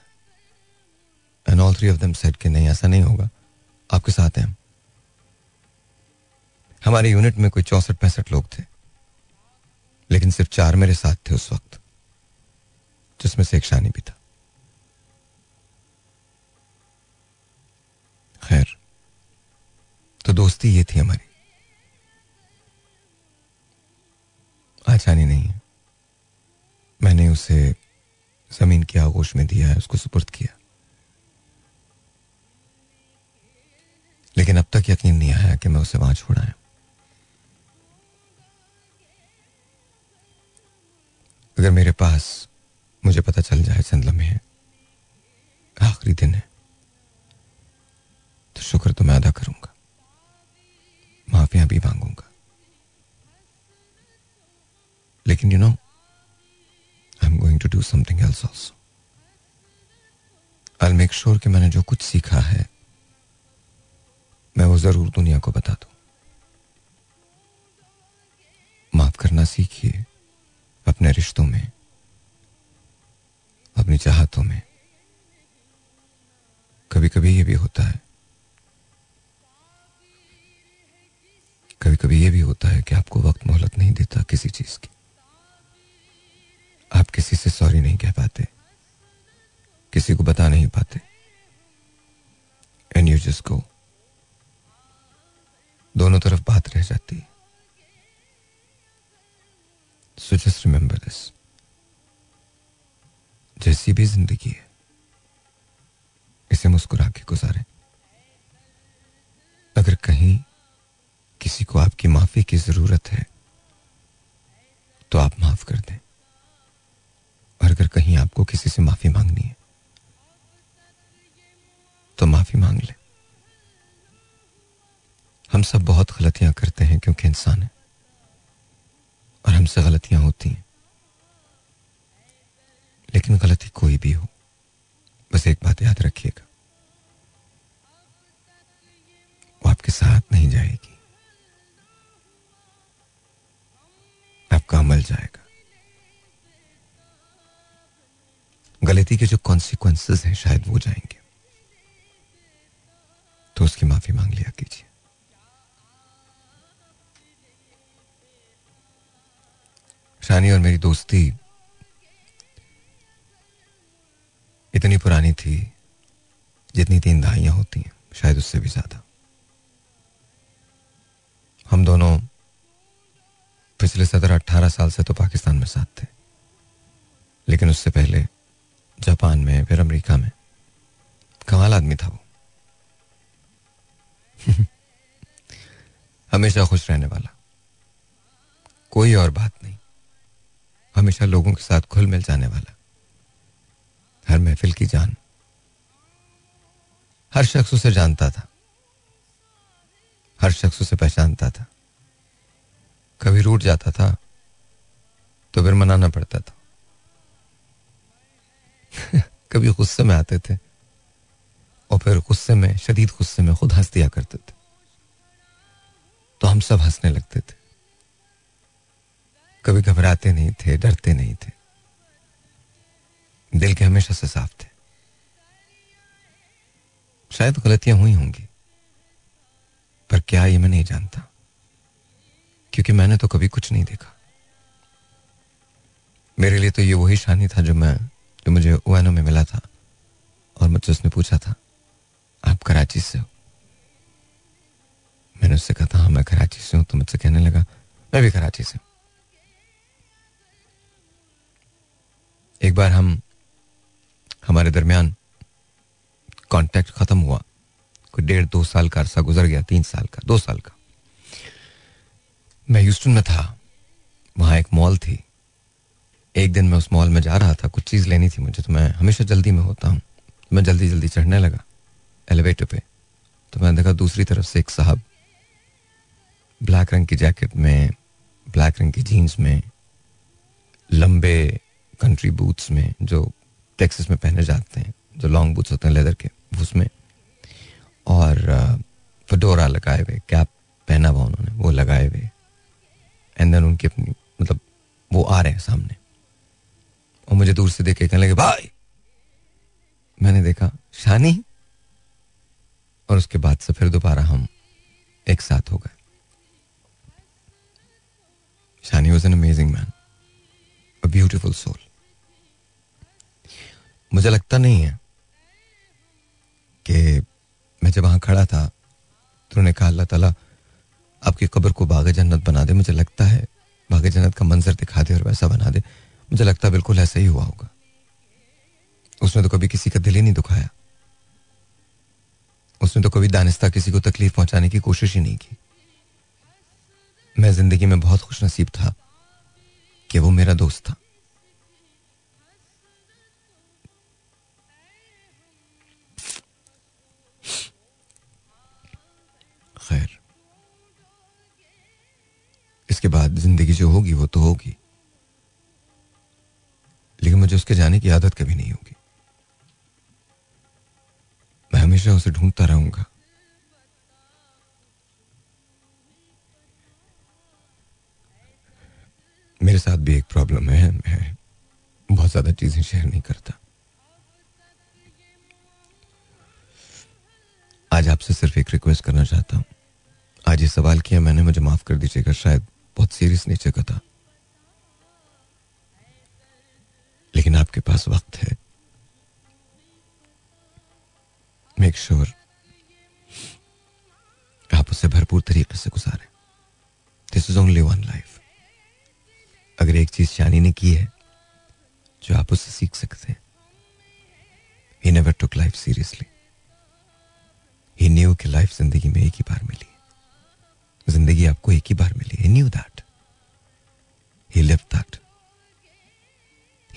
And all three of them said कि नहीं, ऐसा नहीं होगा। आपके साथ हैं हम। हमारे यूनिट में कोई चौसठ पैंसठ लोग थे। लेकिन सिर्फ़ चार मेरे साथ थे उस वक्त, जिसमें से एक शानी भी था। दोस्ती ये थी हमारी। आसानी नहीं है। मैंने उसे ज़मीन की आगोश में दिया है, उसको सुपुर्द किया। लेकिन अब तक यकीन नहीं आया कि मैं उसे वहाँ छोड़ाया अगर मेरे पास मुझे पता चल जाए चंद लम्हे, आखिरी दिन है तो शुक्र तो मैं अदा करूँगा। माफिया भी मांगूँगा। लेकिन you know I am going to do something else also I make sure कि मैंने जो कुछ सीखा है, मैं वो ज़रूर दुनिया को बता दूँ। माफ़ करना सीखिए अपने रिश्तों में, अपनी चाहतों में। कभी कभी ये भी होता है। कभी कभी ये भी होता है कि आपको वक्त मोहलत नहीं देता किसी चीज़ की। आप किसी से सॉरी नहीं कह पाते। किसी को बता नहीं पाते। एंड यू जस्ट गो दोनों तरफ़ बात रह जाती है। सो जस्ट रिमेंबर दिस जैसी भी ज़िंदगी है, इसे मुस्कुरा के गुजारें। अगर कहीं किसी को आपकी माफ़ी की ज़रूरत है तो आप माफ़ कर दें। और अगर कहीं आपको किसी से माफ़ी मांगनी है तो माफ़ी मांग ले। हम सब बहुत गलतियाँ करते हैं क्योंकि इंसान है, और हमसे गलतियाँ होती हैं। लेकिन गलती कोई भी हो, बस एक बात याद रखिएगा, वो आपके साथ नहीं जाएगी। आपका अमल जाएगा। गलती के जो कॉन्सिक्वेंसेस हैं, शायद वो जाएँगे। तो उसकी माफ़ी मांग लिया कीजिए। शानी और मेरी दोस्ती इतनी पुरानी थी, जितनी तीन दहाइयाँ होती हैं, शायद उससे भी ज़्यादा। हम दोनों पिछले सत्रह अट्ठारह साल से तो पाकिस्तान में साथ थे। लेकिन उससे पहले जापान में, फिर अमेरिका में। कमाल आदमी था वो। *laughs* हमेशा खुश रहने वाला। कोई और बात नहीं। हमेशा लोगों के साथ खुल मिल जाने वाला। हर महफिल की जान। हर शख्स उसे जानता था। हर शख्स उसे पहचानता था। कभी रूट जाता था तो फिर मनाना पड़ता था। *laughs* कभी गुस्से में आते थे, और फिर गुस्से में, शदीद गुस्से में खुद हंस दिया करते थे। तो हम सब हंसने लगते थे। कभी घबराते नहीं थे, डरते नहीं थे। दिल के हमेशा से साफ़ थे। शायद गलतियाँ हुई होंगी, पर क्या ये मैं नहीं जानता। क्योंकि मैंने तो कभी कुछ नहीं देखा। मेरे लिए तो ये वही शानी था जो मैं, जो मुझे ओएनो में मिला था और मुझसे उसने पूछा था, आप कराची से हो? मैंने उससे कहा था हाँ मैं कराची से हूँ तो मुझसे कहने लगा, मैं भी कराची से एक बार हम, हमारे दरमियान कांटेक्ट खत्म हुआ। कोई डेढ़, दो साल का अरसा गुजर गया, तीन साल का, दो साल का। मैं ह्यूस्टन में था। वहाँ एक मॉल थी। एक दिन मैं उस मॉल में जा रहा था। कुछ चीज़ लेनी थी मुझे तो मैं हमेशा जल्दी में होता हूँ। मैं जल्दी जल्दी चढ़ने लगा, एलिवेटर पे। तो मैंने देखा दूसरी तरफ़ से एक साहब, ब्लैक रंग की जैकेट में, ब्लैक रंग की जीन्स में, लंबे कंट्री बूट्स में, जो टेक्सिस में पहने जाते हैं, जो लॉन्ग बूट्स होते हैं लेदर के, उसमें। और फडोरा लगाए हुए कैप पहना हुआ उन्होंने, वो लगाए हुए। एंड देन उनकी अपनी मतलब वो आ रहे हैं सामने। और मुझे दूर से देख, कहने लगे, भाई! मैंने देखा, शानी! और उसके बाद से फिर दोबारा हम एक साथ हो गए। Shani was an amazing man a beautiful soul मुझे लगता नहीं है कि मैं जब वहाँ खड़ा था तो उन्होंने कहा, अल्लाह ताला आपकी कब्र को बाग जन्नत बना दे, मुझे लगता है बाग जन्नत का मंजर दिखा दे और वैसा बना दे। मुझे लगता है बिल्कुल ऐसा ही हुआ होगा। उसने तो कभी किसी का दिल ही नहीं दुखाया। उसने तो कभी दानिस्ता किसी को तकलीफ़ पहुँचाने की कोशिश ही नहीं की। मैं ज़िंदगी में बहुत खुश नसीब था कि वो मेरा दोस्त था। इसके बाद ज़िंदगी जो होगी, वो तो होगी। लेकिन मुझे उसके जाने की आदत कभी नहीं होगी। मैं हमेशा उसे ढूंढता रहूँगा। मेरे साथ भी एक प्रॉब्लम है। मैं बहुत ज़्यादा चीज़ें शेयर नहीं करता। आज आपसे सिर्फ़ एक रिक्वेस्ट करना चाहता हूँ। आज ये सवाल किया मैंने, मुझे माफ़ कर दीजिएगा, शायद बहुत सीरियस नेचर का था। लेकिन आपके पास वक्त है। मेक श्योर sure आप उसे भरपूर तरीके से गुजारें। This is only one life अगर एक चीज़ शानी ने की है, जो आप उससे सीख सकते हैं। He never took life seriously he knew कि लाइफ ज़िंदगी में एक ही बार मिली। ज़िंदगी आपको एक ही बार मिली knew that he live that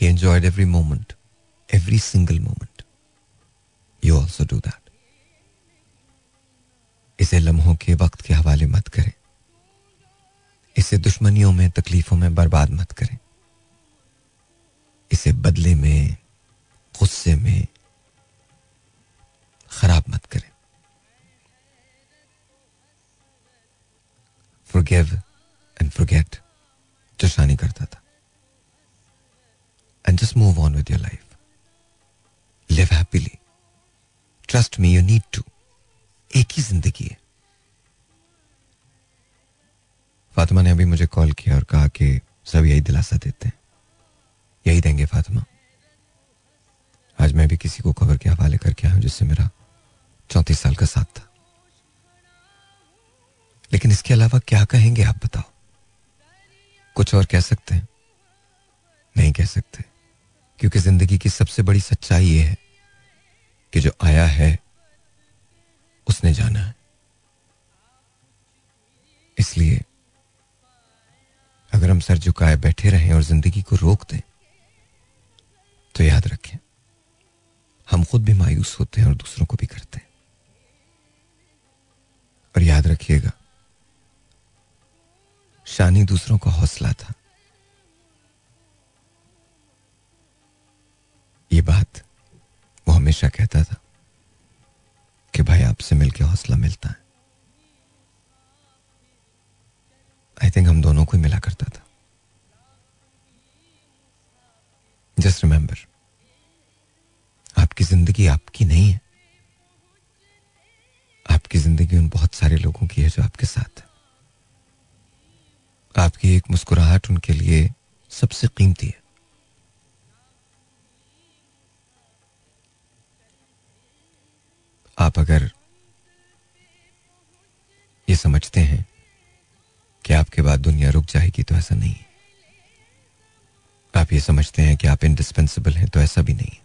he enjoyed every moment every single moment you also do that इसे लम्हों के वक्त के हवाले मत करें। इसे दुश्मनियों में, तकलीफों में बर्बाद मत करें। इसे बदले में, गुस्से में खराब मत करें। Forgive and forget. जो शानी करता था। And just move on with your life. Live happily. Trust me, you need to. एक ही ज़िंदगी है। फातिमा ने अभी मुझे कॉल किया और कहा कि, सब यही दिलासा देते हैं। यही देंगे फातिमा। आज मैं भी किसी को खबर के हवाले करके आया हूँ, जिससे मेरा चौंतीस साल का साथ था। लेकिन इसके अलावा क्या कहेंगे आप बताओ? कुछ और कह सकते हैं? नहीं कह सकते। क्योंकि ज़िंदगी की सबसे बड़ी सच्चाई यह है कि जो आया है, उसने जाना है। इसलिए अगर हम सर झुकाए बैठे रहें और ज़िंदगी को रोक दें तो याद रखें, हम खुद भी मायूस होते हैं और दूसरों को भी करते हैं। और याद रखिएगा शानी दूसरों का हौसला था। ये बात वो हमेशा कहता था कि भाई आपसे मिलकर हौसला मिलता है। आई थिंक हम दोनों को ही मिला करता था। जस्ट रिमेंबर आपकी ज़िंदगी आपकी नहीं है। आपकी ज़िंदगी उन बहुत सारे लोगों की है जो आपके साथ है। आपकी एक मुस्कुराहट उनके लिए सबसे कीमती है। आप अगर ये समझते हैं कि आपके बाद दुनिया रुक जाएगी तो ऐसा नहीं है। आप ये समझते हैं कि आप इंडिस्पेंसिबल हैं तो ऐसा भी नहीं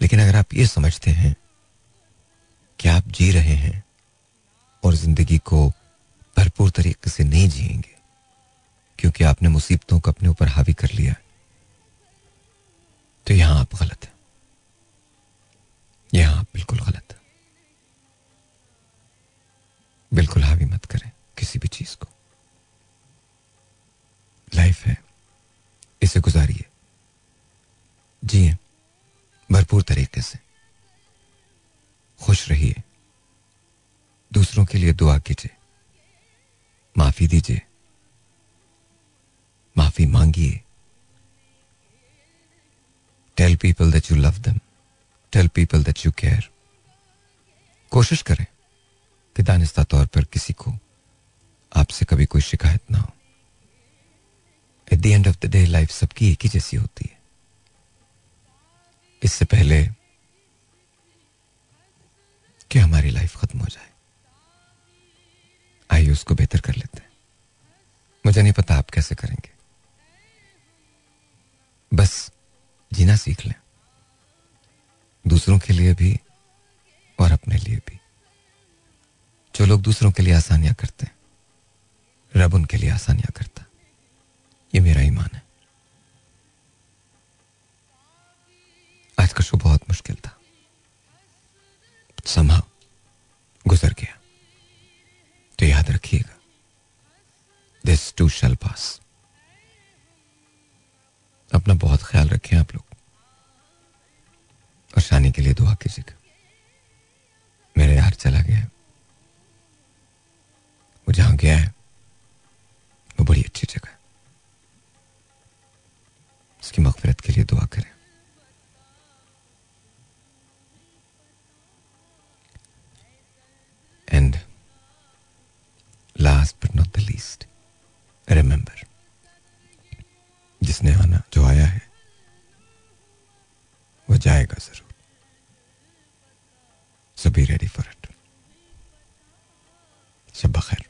लेकिन अगर आप ये समझते हैं कि आप जी रहे हैं और ज़िंदगी को भरपूर तरीके से नहीं जिएँगे, क्योंकि आपने मुसीबतों को अपने ऊपर हावी कर लिया तो यहाँ आप गलत हैं। यहाँ आप बिल्कुल गलत हैं। बिल्कुल हावी मत करें किसी भी चीज़ को। लाइफ है, इसे गुजारिए। जिए, भरपूर तरीके से। खुश रहिए। दूसरों के लिए दुआ कीजिए। माफ़ी दीजिए। माफ़ी मांगिए। Tell people that you love them tell people that you care कोशिश करें कि दानिस्ता तौर पर किसी को आपसे कभी कोई शिकायत ना हो। At the end of the day life सबकी एक ही जैसी होती है। इससे पहले कि हमारी लाइफ खत्म हो जाए। आइए उसको बेहतर कर लेते हैं। मुझे नहीं पता आप कैसे करेंगे। बस जीना सीख लें। दूसरों के लिए भी और अपने लिए भी। जो लोग दूसरों के लिए आसानियाँ करते हैं, रब उनके लिए आसानियाँ करता। ये मेरा ईमान है। आज का शो बहुत मुश्किल था। समा गुजर गया। तो याद रखिएगा। दिस टू शल पास अपना बहुत ख्याल रखें आप लोग। और शानी के लिए दुआ कीजिएगा मेरे यार चला गया है। वो जहाँ गया है, वो बड़ी अच्छी जगह है। उसकी मगफरत के लिए दुआ करें। And last but not the least remember जिसने आना जो आया है, वो जाएगा ज़रूर। So be ready for it सब खैर